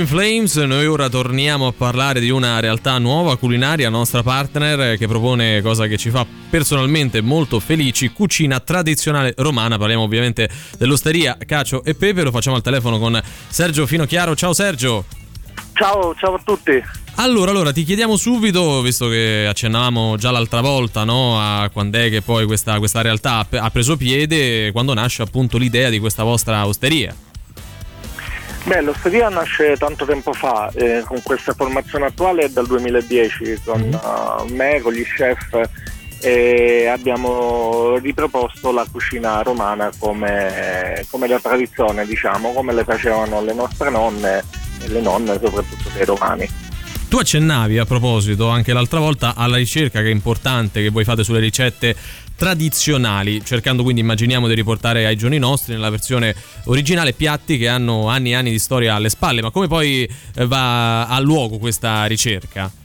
In Flames. Noi ora torniamo a parlare di una realtà nuova culinaria, nostra partner, eh, che propone cosa che ci fa personalmente molto felici, cucina tradizionale romana. Parliamo ovviamente dell'osteria Cacio e Pepe. Lo facciamo al telefono con Sergio Finocchiaro. Ciao Sergio. Ciao, ciao a tutti. Allora, allora, ti chiediamo subito, visto che accennavamo già l'altra volta, no, a quando è che poi questa, questa realtà ha- ha preso piede, quando nasce appunto l'idea di questa vostra osteria. Beh, l'osteria nasce tanto tempo fa, eh, con questa formazione attuale è dal 2010 con eh, me, con gli chef e abbiamo riproposto la cucina romana come, come da tradizione, diciamo, come le facevano le nostre nonne e le nonne soprattutto dei romani. Tu accennavi a proposito anche l'altra volta alla ricerca che è importante che voi fate sulle ricette tradizionali, cercando quindi immaginiamo di riportare ai giorni nostri nella versione originale piatti che hanno anni e anni di storia alle spalle, ma come poi eh, va a luogo questa ricerca?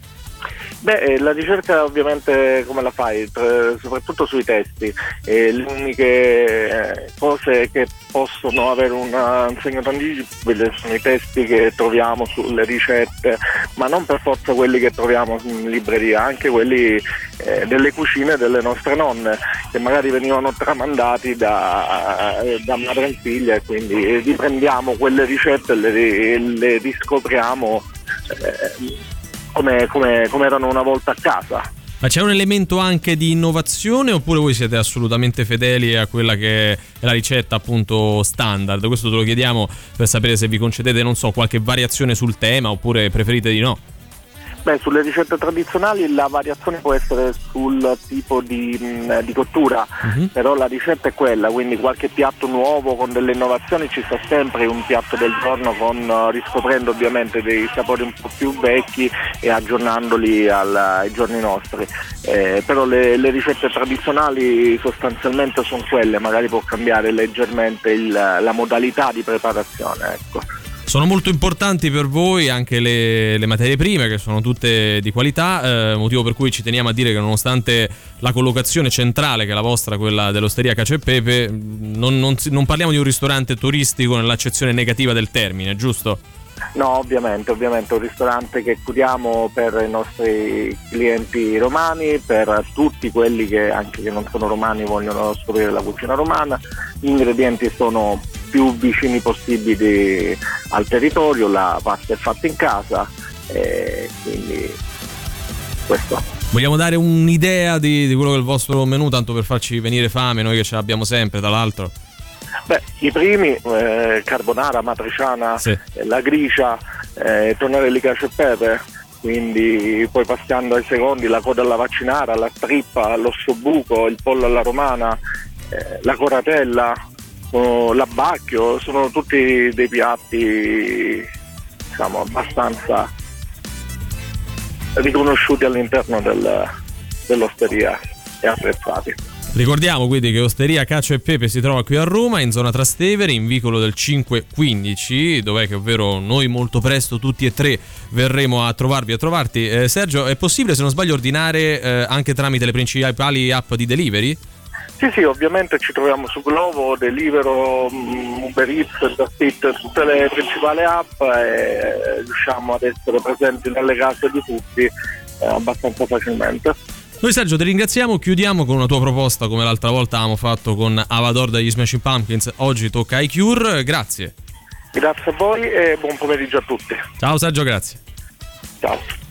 Beh, eh, la ricerca ovviamente come la fai? Soprattutto sui testi. E le uniche eh, cose che possono avere un eh, segno tangibile sono i testi che troviamo sulle ricette, ma non per forza quelli che troviamo in libreria, anche quelli eh, delle cucine delle nostre nonne, che magari venivano tramandati da, da madre in figlia e quindi riprendiamo quelle ricette e le, le riscopriamo. eh, come, come- come erano una volta a casa. Ma c'è un elemento anche di innovazione oppure voi siete assolutamente fedeli a quella che è la ricetta appunto standard? Questo te lo chiediamo per sapere se vi concedete, non so, qualche variazione sul tema oppure preferite di no. Beh, sulle ricette tradizionali la variazione può essere sul tipo di, mh, di cottura, però la ricetta è quella, quindi qualche piatto nuovo con delle innovazioni ci sta sempre un piatto del giorno con, eh, riscoprendo ovviamente dei sapori un po' più vecchi e aggiornandoli al- ai giorni nostri. Eh, però le, le ricette tradizionali sostanzialmente sono quelle, magari può cambiare leggermente il- la modalità di preparazione. Ecco. Sono molto importanti per voi anche le, le materie prime che sono tutte di qualità, eh, motivo per cui ci teniamo a dire che nonostante la collocazione centrale che è la vostra, quella dell'osteria Cacio e Pepe, non, non non parliamo di un ristorante turistico nell'accezione negativa del termine, giusto? No, ovviamente, ovviamente un ristorante che curiamo per i nostri clienti romani, per tutti quelli che anche che non sono romani vogliono scoprire la cucina romana. Gli ingredienti sono più vicini possibili al territorio, la pasta è fatta in casa, e quindi questo. Vogliamo dare un'idea di, di quello che è il vostro menù, tanto per farci venire fame, noi che ce l'abbiamo sempre, tra l'altro. Beh, i primi, eh, carbonara, matriciana, Sì. eh, la gricia, eh, tonnelli cacio e pepe, quindi poi passando ai secondi la coda alla vaccinara, la strippa, l'ossobuco, il pollo alla romana, eh, la coratella, l'abbacchio, sono tutti dei piatti diciamo abbastanza riconosciuti all'interno del- dell'osteria e apprezzati. Ricordiamo quindi che Osteria Cacio e Pepe si trova qui a Roma, in zona Trastevere, in vicolo del 515, dov'è che ovvero noi molto presto tutti e tre verremo a trovarvi a trovarti. Eh, Sergio, è possibile se non sbaglio ordinare eh, anche tramite le principali app di delivery? Sì, sì, ovviamente ci troviamo su Glovo, Delivero, mm, Uber Eats, Eat, tutte le principali app e riusciamo ad essere presenti nelle case di tutti eh, abbastanza facilmente. Noi Sergio ti ringraziamo, chiudiamo con una tua proposta come l'altra volta avevamo fatto con Avador degli Smashing Pumpkins, oggi tocca ai Cure, grazie. Grazie a voi e buon pomeriggio a tutti. Ciao Sergio, grazie. Ciao.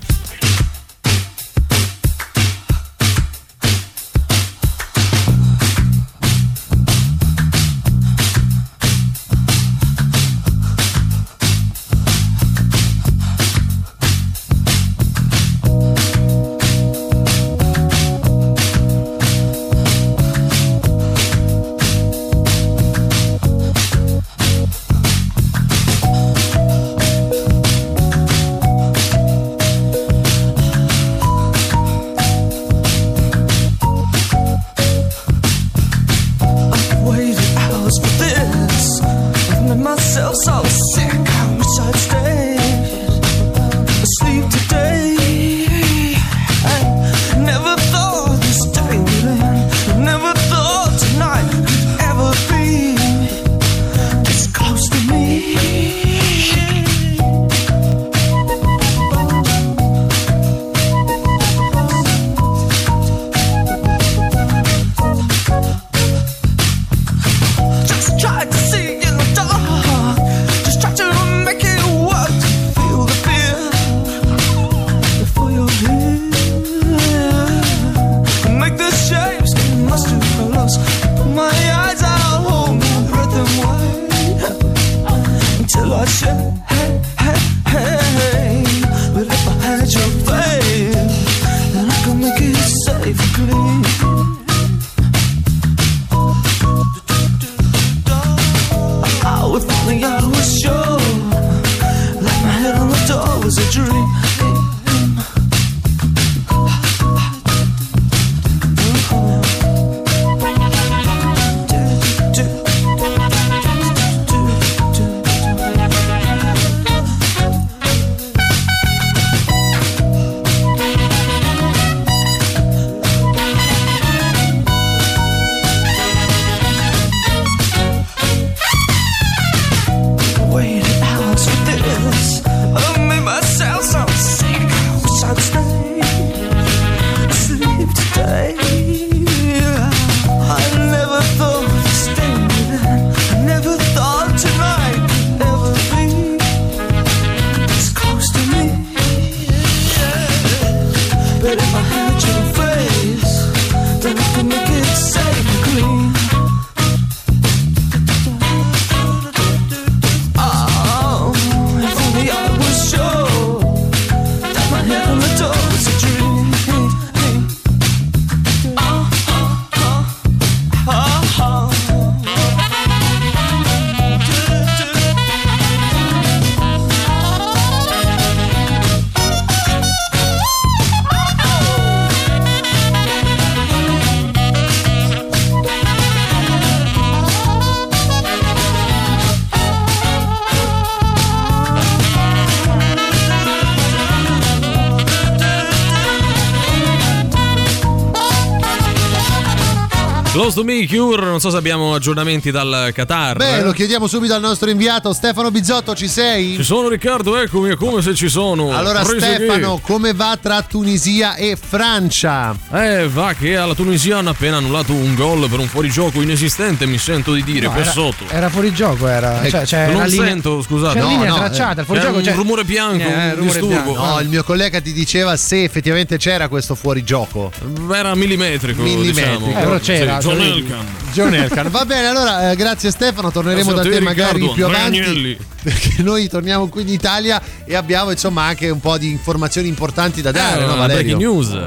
Close to me, Cure. Non so se abbiamo aggiornamenti dal Qatar. Beh, lo chiediamo subito al nostro inviato Stefano Bizzotto, ci sei? Ci sono Riccardo, eccomi, come se ci sono. Allora Prese Stefano, come va tra Tunisia e Francia? Eh, va che alla Tunisia hanno appena annullato un gol per un fuorigioco inesistente, mi sento di dire, No, per era- sotto. Era fuori gioco, era. Ecco, Cioè, c'è non linea- sento, scusate. C'è No, linea no, tracciata, il c'è fuorigioco un c'è rumore bianco, Eh, un rumore disturbo. bianco. No, il mio collega ti diceva se effettivamente c'era questo fuorigioco. Era millimetrico, Millimetrico. diciamo. Eh, però c'era, Sì, John Elkan. John Elkan. Va bene, allora eh, grazie Stefano, torneremo da te magari Riccardo. più avanti. Agnelli. Perché noi torniamo qui in Italia e abbiamo insomma anche un po' di informazioni importanti da dare, Eh, no Valerio? breaking news.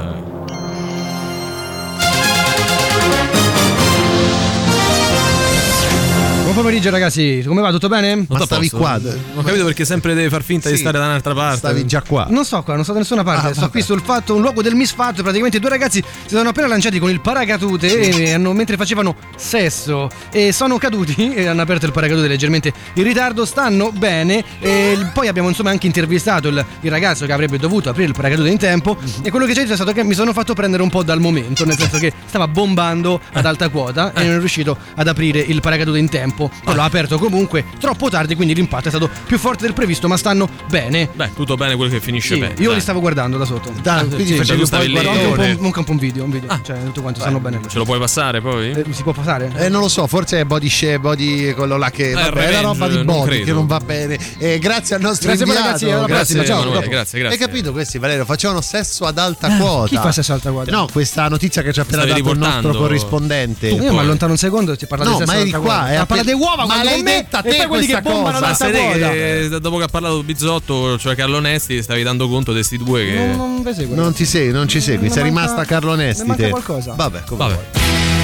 Pomeriggio ragazzi, come va? Tutto bene? Tutto a posto? Non ho capito perché sempre devi far finta di Sì. stare da un'altra parte. Stavi già qua. Non sto qua, non sto da nessuna parte, Ah, sto qui sul fatto, un luogo del misfatto. Praticamente due ragazzi si sono appena lanciati con il paracadute e hanno- mentre facevano sesso e sono caduti e hanno aperto il paracadute leggermente in ritardo. Stanno bene. E poi abbiamo insomma anche intervistato il, il ragazzo che avrebbe dovuto aprire il paracadute in tempo. E quello che ci ha detto è stato che mi sono fatto prendere un po' dal momento, nel senso che stava bombando ad alta quota e non è riuscito ad aprire il paracadute in tempo. Poi l'ha aperto comunque troppo tardi, quindi l'impatto è stato più forte del previsto, ma stanno bene. Beh, tutto bene quello che finisce Sì, bene. io dai. li stavo guardando da sotto. Dai, quindi Sì, facevi un po' il un un po' un video, un video. cioè, tutto quanto stanno bene. Ce lo puoi passare poi? Eh, si può passare? Eh, non lo so, forse è body share, body quello là che vabbè, è la roba di non body credo. che non va bene. Eh, grazie al nostro Grazie, inviato. ragazzi, alla Grazie, prossima, ciao, Emanuele, grazie, grazie. Hai capito questi Valerio? Facevano sesso ad alta quota. chi fa sesso ad alta quota? No, questa notizia che ci ha appena Stavi dato il nostro corrispondente. Io mi allontano un secondo e ti parla No, di sesso ma ad eri alta qua, quota. è Ma parla appena- di uova ma quando l'hai me detta te quelli che questa bombano quota. che dopo che ha parlato Bizzotto, cioè Carlo Onesti, stavi dando conto di questi due che. Non, non. Non ti sei, non ci segui, sei rimasta Carlo Onesti mi manca te. qualcosa. Vabbè, come Vabbè. vuoi.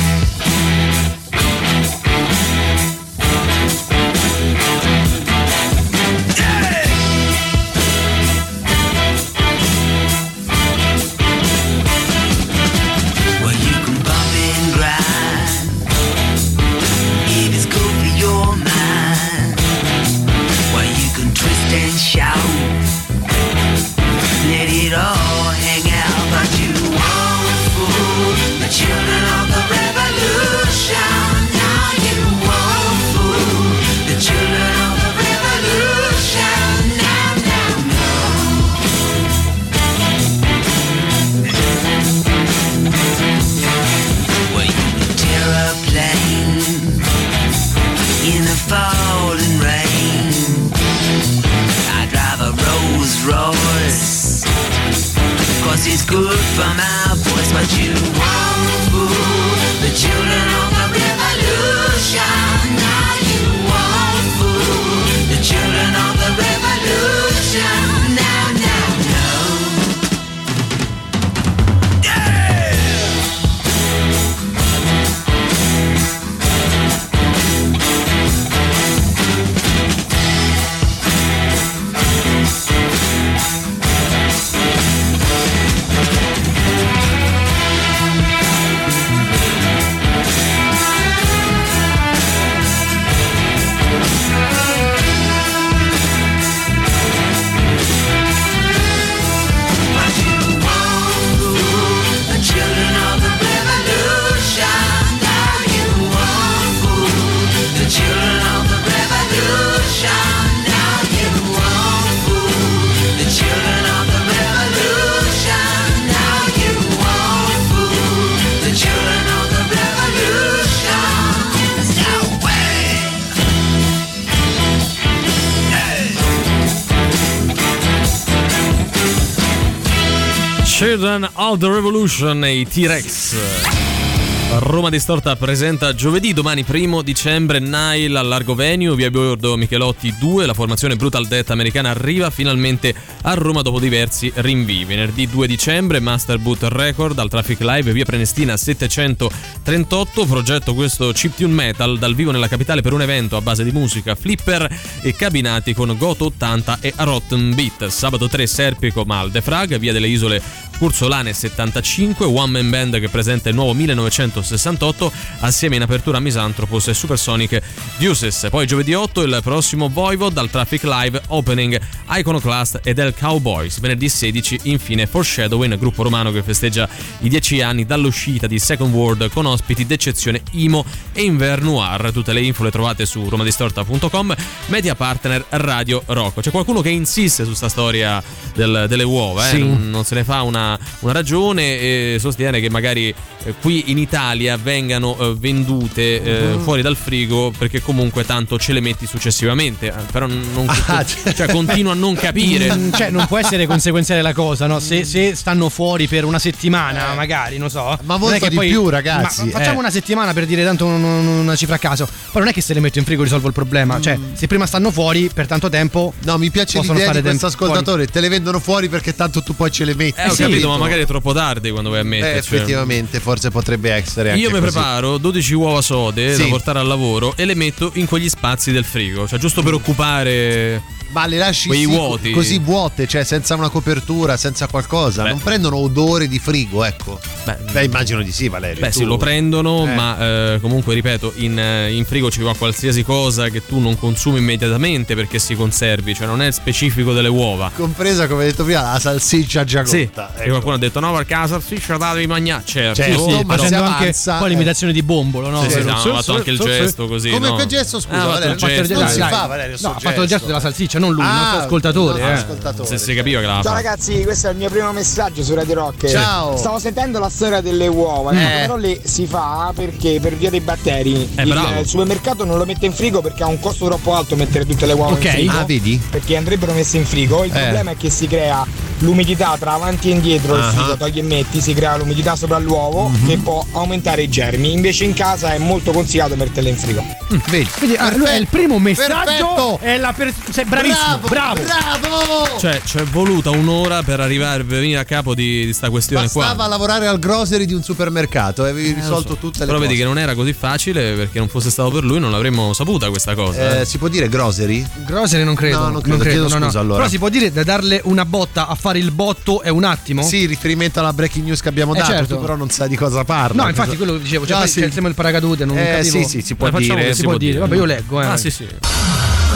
The Revolution e i T-Rex. Roma Distorta presenta giovedì, domani primo dicembre, Nile al Largo Venue, via Bordo Michelotti 2, la formazione Brutal Death americana arriva finalmente a Roma dopo diversi rinvii. Venerdì 2 dicembre, Master Boot Record al Traffic Live, via Prenestina 738, progetto questo chiptune metal dal vivo nella capitale per un evento a base di musica, flipper e cabinati con Goto 80 e Rotten Beat. Sabato 3 Serpico Maldefrag, via delle Isole Cursolane 75, One Man Band che presenta il nuovo 1968 assieme in apertura a Misantropos e Supersonic Deuces. Poi giovedì 8 il prossimo Voivod dal Traffic Live Opening Iconoclast e del Cowboys. Venerdì 16 infine Foreshadowing, gruppo romano che festeggia i 10 anni dall'uscita di Second World con ospiti d'eccezione Imo e Inver Noir. Tutte le info le trovate su romadistorta.com, media partner Radio Rocco. C'è qualcuno che insiste su sta storia del- delle uova, eh? Sì. non, non se ne fa una, una ragione e sostiene che magari eh, qui in Italia vengano eh, vendute eh, Mhm. fuori dal frigo perché comunque tanto ce le metti successivamente. Eh, Però non, Ah, cioè, continuo a non capire. Mm, Cioè, non può essere conseguenziale la cosa, no? Se, se stanno fuori per una settimana, magari, non so. Ma molto che di poi- più, ragazzi, Ma facciamo eh. una settimana per dire tanto un- un- una cifra a caso. Poi non è che se le metto in frigo risolvo il problema. Cioè, se prima stanno fuori per tanto tempo. Mm. No, mi piace l'idea stare di questo tempo fuori. ascoltatore, te le vendono fuori perché tanto tu poi ce le metti. Eh, ho capito, ma magari è troppo tardi quando vai a Eh, metterci. effettivamente, forse potrebbe essere anche Io mi così. preparo 12 uova sode Sì. da portare al lavoro e le metto in quegli spazi del frigo, cioè giusto per occupare Ma le lasci quei sì, vuoti. così vuote, cioè senza una copertura, senza qualcosa. Non prendono odore di frigo, ecco. Beh, immagino di sì, Valerio. Beh, tu- sì, lo prendono, Eh. ma eh, comunque ripeto, in, eh, in frigo ci va qualsiasi cosa che tu non consumi immediatamente perché si conservi, cioè non è specifico delle uova. Compresa, come hai detto prima, la salsiccia già Sì, cotta. e ecco. qualcuno ha detto no perché la salsiccia la devi mangiare. Certo, Certo, sì, ma Facendo anche avanza, poi eh. l'imitazione di bombolo, no? Sì, sì, no, ha fatto anche il gesto così. Come no? che gesto, scusa, Ah, Valerio? Non si fa, Valerio, ha fatto il gesto gesto. della salsiccia, non lui, il Ah, nostro ascoltatore. no, eh. ascoltatore. Se si capiva che l'aveva Ciao ragazzi, questo è il mio primo messaggio su Radio Rock. Ciao. Stavo sentendo la storia delle uova, Eh. però lì si fa perché per via dei batteri. Eh, il, bravo. il supermercato non lo mette in frigo perché ha un costo troppo alto mettere tutte le uova Ok. in frigo. Ah, vedi? Perché andrebbero messe in frigo. Il Eh. problema è che si crea l'umidità tra avanti e indietro, il Ah. frigo togli e metti, si crea l'umidità sopra l'uovo Mhm. che può aumentare i germi. Invece in casa è molto consigliato metterle in frigo. Vedi? Quindi ah, è il primo messaggio. Perfetto. È la per- sei bravissimo, bravo. Bravo! Cioè, ci è voluta un'ora per arrivare per venire a capo di, di sta questione Bastava qua. lavorare al grocery di un supermercato e avevi Eh, risolto so. tutte le Però cose. vedi che non era così facile perché non fosse stato per lui non l'avremmo saputa questa cosa. Eh, eh. si può dire grocery? Grocery non credo. No, non credo, chiedo no, no. scusa, allora. Però si può dire da darle una botta a fare il botto è un attimo? Sì, riferimento alla breaking news che abbiamo Eh, dato, certo. però non sai di cosa parla. No, infatti quello che dicevo, cioè Ah, sì. il paracadute, non Eh, capivo. sì, sì, si può Eh, facciamo dire, che si si può può dire. dire. Vabbè, io leggo, eh. Ah, sì, sì.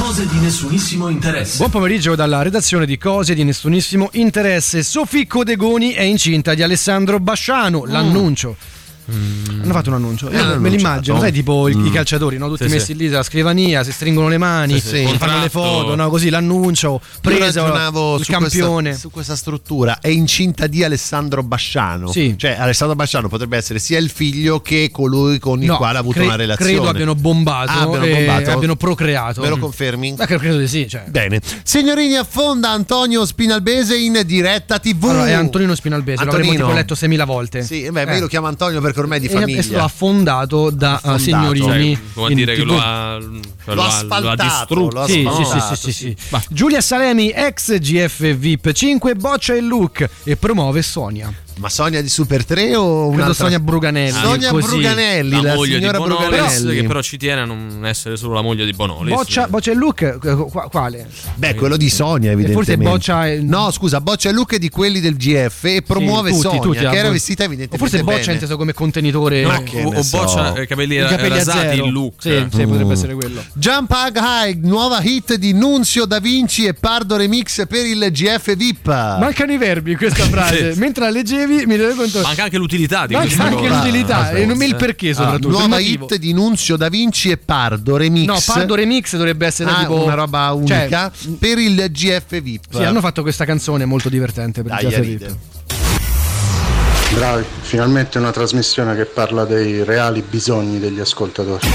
Cose di nessunissimo interesse. Buon pomeriggio dalla redazione di Cose di Nessunissimo Interesse. Sofì Codegoni è incinta di Alessandro Basciano. L'annuncio. Hanno fatto un annuncio. Io Eh, me l'immagino, sai, tipo i- i Mm. calciatori, no? tutti Sì, messi sì. lì dalla scrivania, si stringono le mani, Sì, sì. fanno Contratto. le foto, no? così l'annuncio, ragionavo il su campione. Questa, su questa struttura. È incinta di Alessandro Basciano. Sì. Cioè, Alessandro Basciano potrebbe essere sia il figlio che colui con il No, quale ha avuto cre- una relazione. Credo abbiano bombato, Ah, abbiano e bombato? abbiano procreato. Me lo confermi? Ma credo di sì. Cioè. Bene. Signorini affonda Antonio Spinalbese in diretta TV. Allora, è Antonino Spinalbese, l'avremmo Antonino. tipo letto 6.000 volte. Sì, beh, Eh. io lo chiamo Antonio perché ormai è di E- famiglia. È stato affondato da Affondato. signorini. Cioè, come dire che lo ha, cioè, Lo lo ha lo ha asfaltato, distrutto. lo ha Sì, sì, sì, sì. Giulia Salemi, ex GF VIP 5, boccia il look e promuove Sonia. Ma Sonia di Super 3 o un'altra? Sonia Bruganelli. Sonia così. Bruganelli, la, la moglie di signora Bonolis Bruganelli. che però ci tiene a non essere solo la moglie di Bonolis. Boccia, boccia il look, eh, qua- quale? Beh, quello di Sonia, E evidentemente. forse boccia il- No, scusa, boccia il look di quelli del GF e promuove tutti, Sonia, tutti, che ah, era bo- vestita O evidentemente forse boccia bene. inteso come contenitore. Ma o, che o ne so. boccia eh, capelli, I capelli a rasati zero. il look. Sì, sì, potrebbe Mm. essere quello. Jump Hug High, nuova hit di Nunzio Da Vinci e Pardo Remix per il GF VIP. Mancano i verbi in questa frase. Sì. Mentre la leggevi mi rendo conto. Manca anche l'utilità di Manca anche cosa. l'utilità e non il perché Ah, soprattutto. il nuova hit di Nunzio Da Vinci e Pardo Remix. No, Pardo Remix dovrebbe essere Ah, tipo una roba Cioè, unica per il GF VIP. Sì, hanno fatto questa canzone molto divertente per Dai, il GF ride. VIP. Bravi, finalmente una trasmissione che parla dei reali bisogni degli ascoltatori.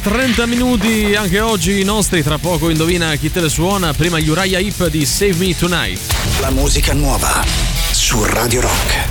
30 minuti anche oggi i nostri, tra poco indovina chi te le suona, prima Uriah Heep di Save Me Tonight. La musica nuova su Radio Rock.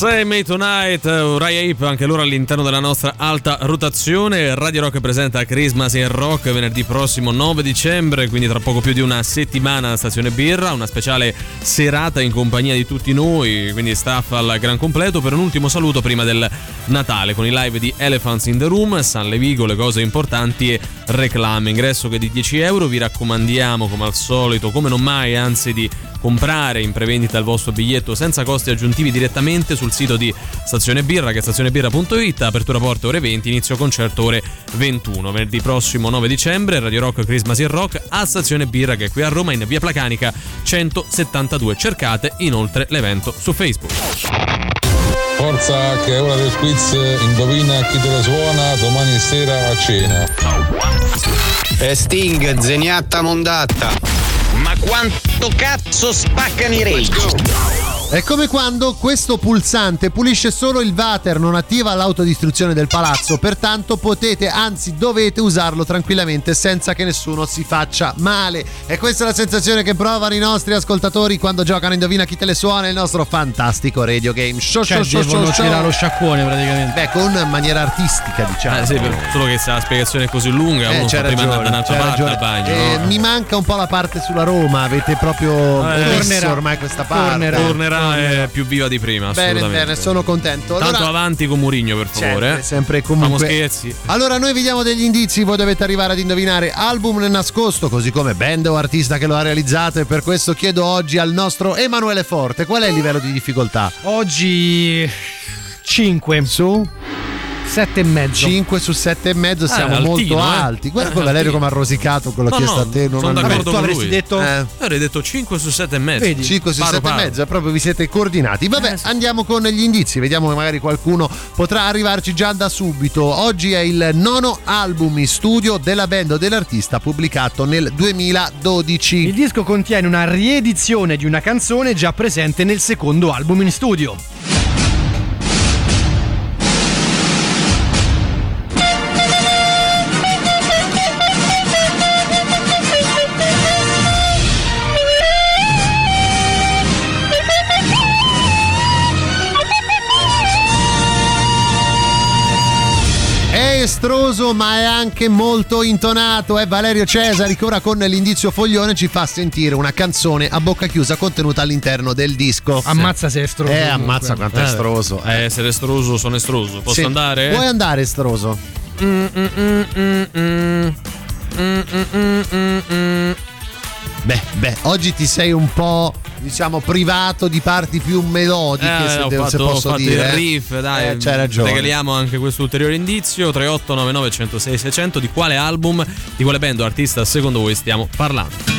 Say Me Tonight, Uriah Heep, anche loro all'interno della nostra alta rotazione. Radio Rock presenta Christmas in Rock venerdì prossimo 9 dicembre, quindi tra poco più di una settimana alla stazione Birra, una speciale serata in compagnia di tutti noi, quindi staff al gran completo per un ultimo saluto prima del Natale con i live di Elephants in the Room, San Levigo, le cose importanti e reclame. Ingresso che è di 10 euro, vi raccomandiamo come al solito, come non mai, anzi di comprare in prevendita il vostro biglietto senza costi aggiuntivi direttamente sul sito di Stazione Birra che è stazionebirra.it, apertura porte ore 20, inizio concerto ore 21. Venerdì prossimo 9 dicembre Radio Rock Christmas in Rock a Stazione Birra che è qui a Roma in via Placanica 172. Cercate inoltre l'evento su Facebook. Forza che è ora del quiz, indovina chi te la suona domani sera a cena. E Sting, zeniatta mondatta. Quanto cazzo spaccano i rage? È come quando questo pulsante pulisce solo il water, non attiva l'autodistruzione del palazzo, pertanto potete, anzi dovete usarlo tranquillamente senza che nessuno si faccia male. E questa è la sensazione che provano i nostri ascoltatori quando giocano Indovina chi te le suona il nostro fantastico radio game. Show, Cioè, show, show, devono show, show. lo sciacquone praticamente. Beh, con maniera artistica, diciamo. Eh sì, per- solo che se la spiegazione è così lunga, Eh, uno c'è prima ragione, andare da un'altra c'è parte bagno. Eh, no? Mi manca un po' la parte sulla Roma, avete proprio Eh, ormai questa parte. Tornerà. Tornerà è più viva di prima. Bene, assolutamente. bene, sono contento. Tanto Allora, avanti con Murigno, per favore. Sempre, eh. sempre Famo comunque. scherzi. Allora, noi vi diamo degli indizi, voi dovete arrivare ad indovinare album nel nascosto, così come band o artista che lo ha realizzato. E per questo chiedo oggi al nostro Emanuele Forte qual è il livello di difficoltà? Oggi 5 su 7 e mezzo. 5 su 7 e mezzo siamo altino, molto eh. alti. Guarda Eh, come Valerio altino. come ha rosicato quello No, chiesto no, a te. Non sono ha- d'accordo tu con avresti lui. detto- Eh. Avrei detto 5 su 7 e mezzo. Vedi? 5 su Paro 7 e paro. mezzo, proprio vi siete coordinati. Vabbè, andiamo con gli indizi, vediamo che magari qualcuno potrà arrivarci già da subito. Oggi è il nono album in studio della band o dell'artista pubblicato nel 2012. Il disco contiene una riedizione di una canzone già presente nel secondo album in studio. È estroso ma è anche molto intonato. È Valerio Cesari che ora con l'indizio foglione ci fa sentire una canzone a bocca chiusa contenuta all'interno del disco. Ammazza se è estroso. Eh, comunque. ammazza quanto è Eh, estroso. Eh, essere estroso, sono estroso. Posso Sì. andare? Puoi andare estroso. Mm, mm, mm. Beh, beh, oggi ti sei un po', diciamo, privato di parti più melodiche, Eh, se, devo- se fatto, ho posso dire. il riff, dai. Eh, c'hai ragione. Regaliamo anche questo ulteriore indizio: 3899 106 600. Di quale album, di quale band o artista secondo voi stiamo parlando?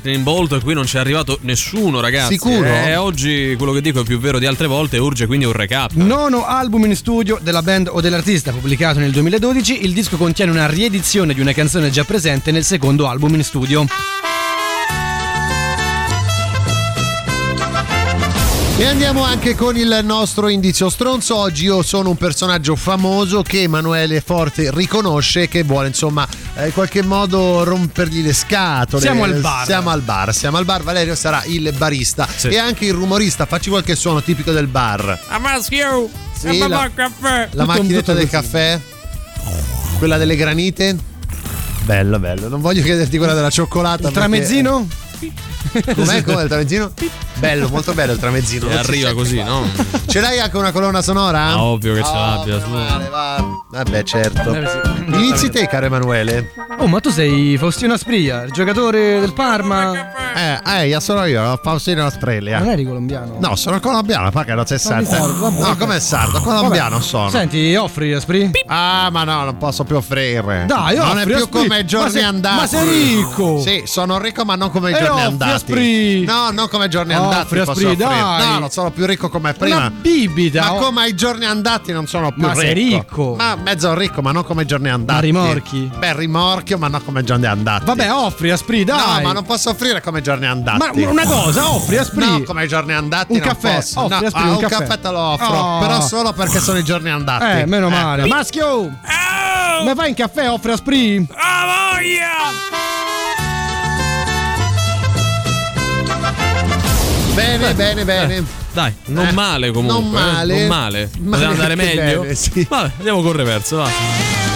Lightning Bolt. Qui non ci è arrivato nessuno, ragazzi. Sicuro? E oggi quello che dico è più vero di altre volte. Urge quindi un recap. Nono album in studio della band o dell'artista pubblicato nel 2012, il disco contiene una riedizione di una canzone già presente nel secondo album in studio. E andiamo anche con il nostro indizio stronzo. Oggi io sono un personaggio famoso che Emanuele Forte riconosce che vuole insomma eh, in qualche modo rompergli le scatole. Siamo al bar. Siamo al bar, siamo al bar. Valerio sarà il barista e anche il rumorista. Facci qualche suono tipico del bar. Amaschio! Sì, la, caffè! la macchinetta del caffè? Quella delle granite? Bello, bello. Non voglio chiederti quella della cioccolata. Il perché- tramezzino? Com'è? Com'è il tramezzino? Bello, molto bello il tramezzino. E arriva così, qua. no? Ce l'hai anche una colonna sonora? Ah, ovvio che ce l'abbia. va. Vabbè, certo. Eh. Inizi te, caro Emanuele. Oh, ma tu sei Faustino Aspria, il giocatore del Parma. Eh, eh, io sono io, Faustino Australia. Non eri colombiano? No, sono colombiano, fa che non sei sardo. sardo. No, come sardo? Colombiano Vabbè. sono. Senti, offri Aspri? Ah, ma no, non posso più offrire. Dai, Non è offri, più come i giorni Ma sei- andati. ma sei ricco. Sì, sono ricco, ma non come i E giorni offri, andati. No, non come i giorni Offri, andati. posso Aspri, offrire. dai. No, non sono più ricco come prima. Una bibita. Ma oh. come ai giorni andati non sono più Ma ricco. sei ricco. Ma mezzo ricco, ma non come i giorni andati. Ma rimorchi? Beh, rimorchio, ma non come i giorni andati. Vabbè, offri Aspri, dai. No, ma non posso offrire come i giorni andati. Ma una cosa, offri Aspri. No, come i giorni andati Un non caffè, posso. offri, No, Aspri, ah, un caffè. caffè. te lo offro, Oh. però solo perché sono i giorni andati. Eh, meno male. Eh. Maschio! Ma vai in caffè, offri Aspri? Ah, voglia! Bene, bene, bene. Dai, non Eh, male comunque. non eh, male. Non male. Ma Poteva andare meglio? bene, sì. Vabbè, andiamo col reverso, va.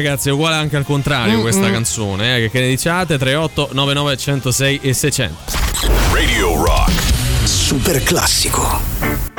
Ragazzi, è uguale anche al contrario Mm, questa mm. canzone, eh, che, che ne diciate? 38 99 106 e 600. Radio Rock. Super classico.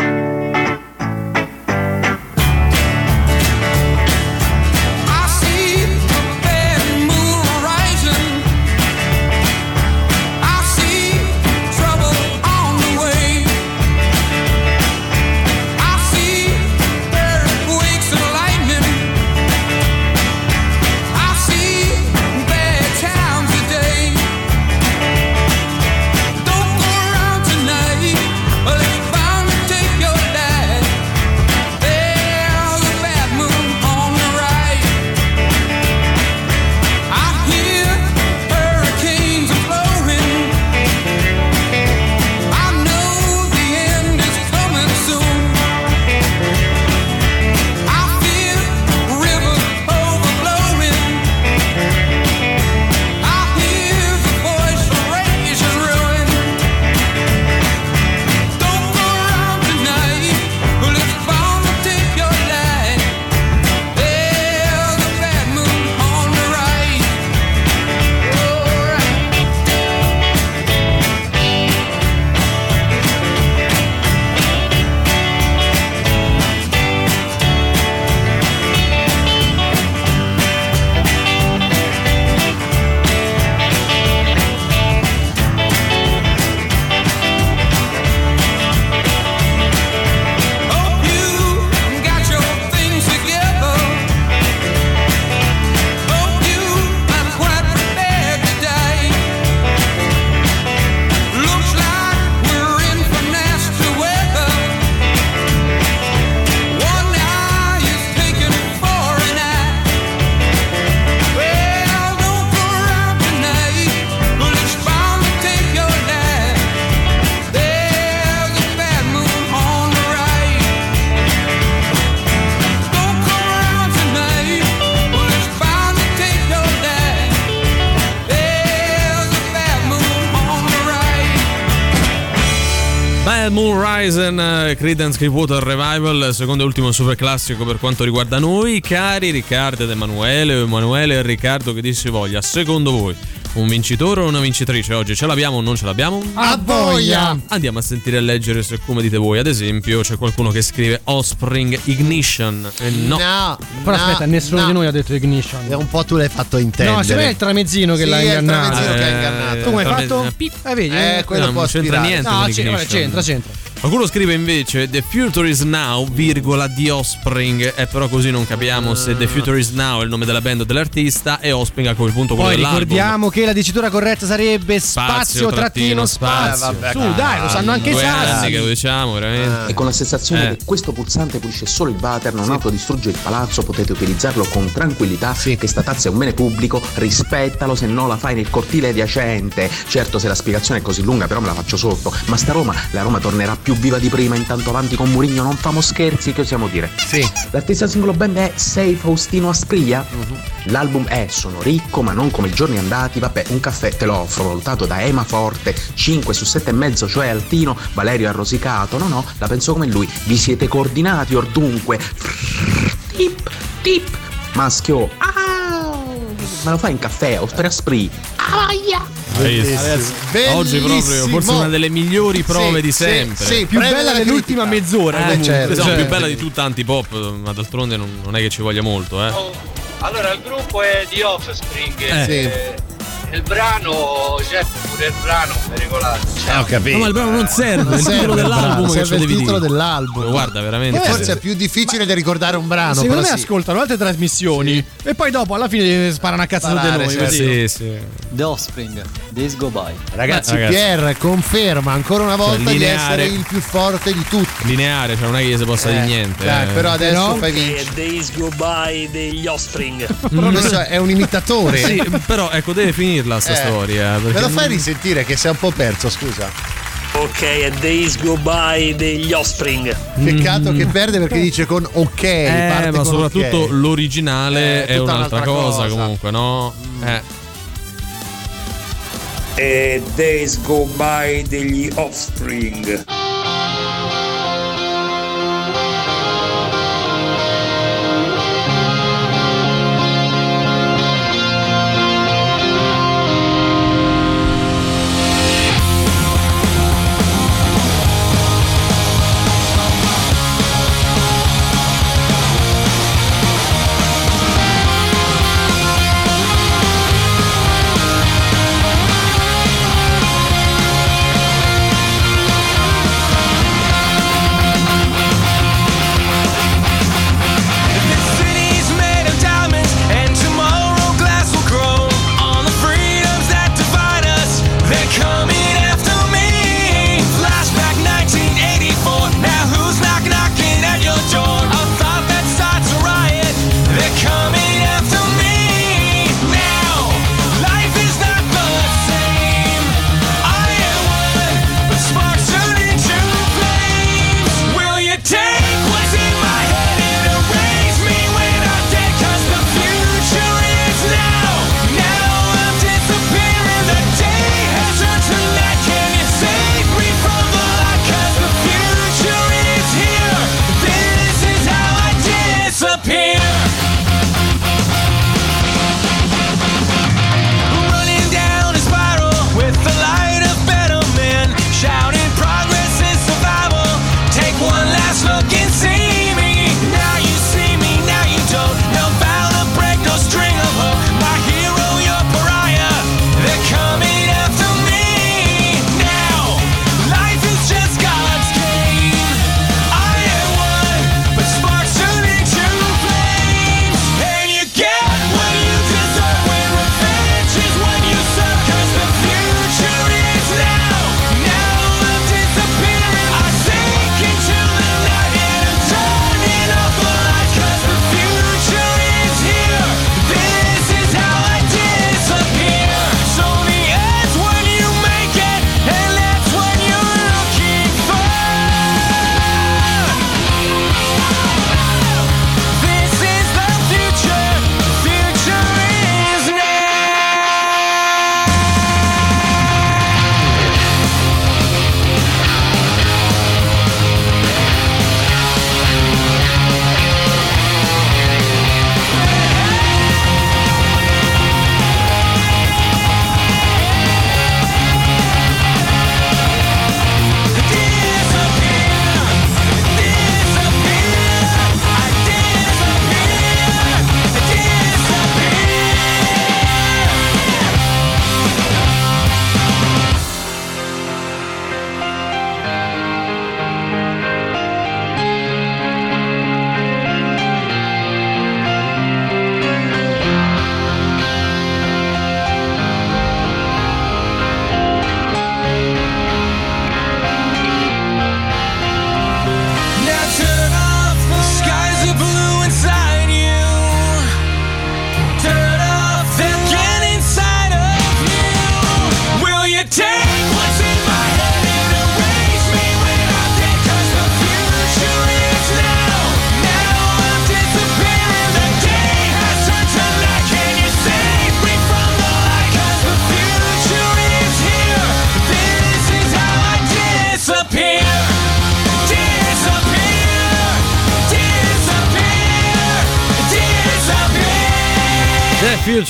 Eh, Creedence Clearwater Revival, secondo e ultimo super classico per quanto riguarda noi. Cari Riccardo ed Emanuele, o Emanuele e Riccardo che dir si voglia, secondo voi un vincitore o una vincitrice oggi? Ce l'abbiamo o non ce l'abbiamo? A voglia! Andiamo a sentire e leggere se come dite voi. Ad esempio, c'è qualcuno che scrive Offspring Ignition. E no. No, Però no, aspetta, nessuno no. di noi ha detto Ignition. E un po' tu l'hai fatto intendere. No, secondo me è il tramezzino che Sì, l'ha è il ingannato. tramezzino che ha ingannato. Tu come hai trame- fatto? eh, pip. Eh, vedi? Eh, quello No, può non c'entra aspirare. niente No, c'entra, c'entra. Qualcuno scrive invece The Future is Now, virgola di Offspring, e però così non capiamo se The Future is Now è il nome della band o dell'artista e Offspring a quel punto quello Poi dell'album. ricordiamo che la dicitura corretta sarebbe spazio, trattino spazio. Eh, vabbè, Su, dai, lo sanno anche i sassi. che lo diciamo, veramente. E con la sensazione Eh. che questo pulsante pulisce solo il water, non autodistrugge il palazzo, potete utilizzarlo con tranquillità. Che sta tazza è un bene pubblico, rispettalo se no la fai nel cortile adiacente. Certo, se la spiegazione è così lunga, però me la faccio sotto. Ma sta Roma, la Roma tornerà più viva di prima, intanto avanti con Murigno, non famo scherzi, che osiamo dire? Sì. L'artista singolo band è Sei Faustino Aspriglia? L'album è Sono ricco ma non come i giorni andati, vabbè un caffè te lo offro, valutato da Ema Forte, 5 su 7 e mezzo, cioè altino, Valerio ha rosicato, no no, la penso come lui, vi siete coordinati or dunque, tip, tip, maschio, ah, me lo fai in caffè, offre Asprì, ah, voglia. Ragazzi, oggi proprio forse una delle migliori prove Sì, di sì, sempre. sì, Più prende bella la dell'ultima critica. mezz'ora. Eh, certo, Cioè, più bella di tutta antipop, ma d'altronde non, non è che ci voglia molto, eh. Allora, il gruppo è di Offspring. Eh. eh, Il brano, Jeff, pure il brano, è regolare. Eh, ho capito. No, ma il brano non serve, il titolo dell'album serve il titolo dire. dell'album. Guarda, veramente. Forse è più difficile di ricordare un brano. Secondo me sì. ascoltano altre trasmissioni e poi dopo alla fine sparano a cazzo su di Sparare, noi. sì, così. Sì, sì. The Offspring, Days Go By. Ragazzi, Ragazzi. Pierre conferma ancora una volta di lineare. essere il più forte di tutti. Lineare, cioè non è che gli si possa Eh, dire niente. dai, eh. però adesso Però- fai vincere. Days Go By degli Offspring. Questo è un imitatore. Sì, però ecco, deve finirla sta Eh. storia. Me lo fai risentire che sei un po' perso, scusa. Ok, è Days Go By degli Offspring. Peccato che perde perché dice con ok. Eh, parte ma con soprattutto ok. l'originale Eh, è un'altra un'altra cosa, cosa. comunque, no? Eh. E Days Go By degli Offspring.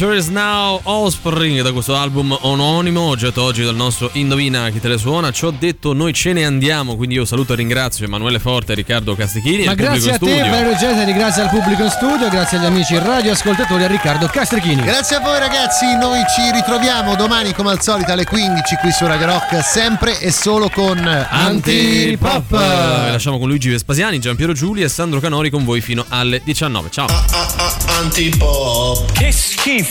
Future is Now Offspring da questo album omonimo, oggetto oggi del nostro Indovina chi te le suona. Ci ho detto noi ce ne andiamo, quindi io saluto e ringrazio Emanuele Forte e Riccardo Castichini. Ma e grazie a te, studio. Valerio Gesari, grazie al pubblico in studio, grazie agli amici radioascoltatori e a Riccardo Castrichini. Grazie a voi ragazzi, noi ci ritroviamo domani come al solito alle 15 qui su Radio Rock, sempre e solo con Antipop. Vi lasciamo con Luigi Vespasiani, Giampiero Giuli e Sandro Canori con voi fino alle 19. Ciao. Antipop. Che schifo.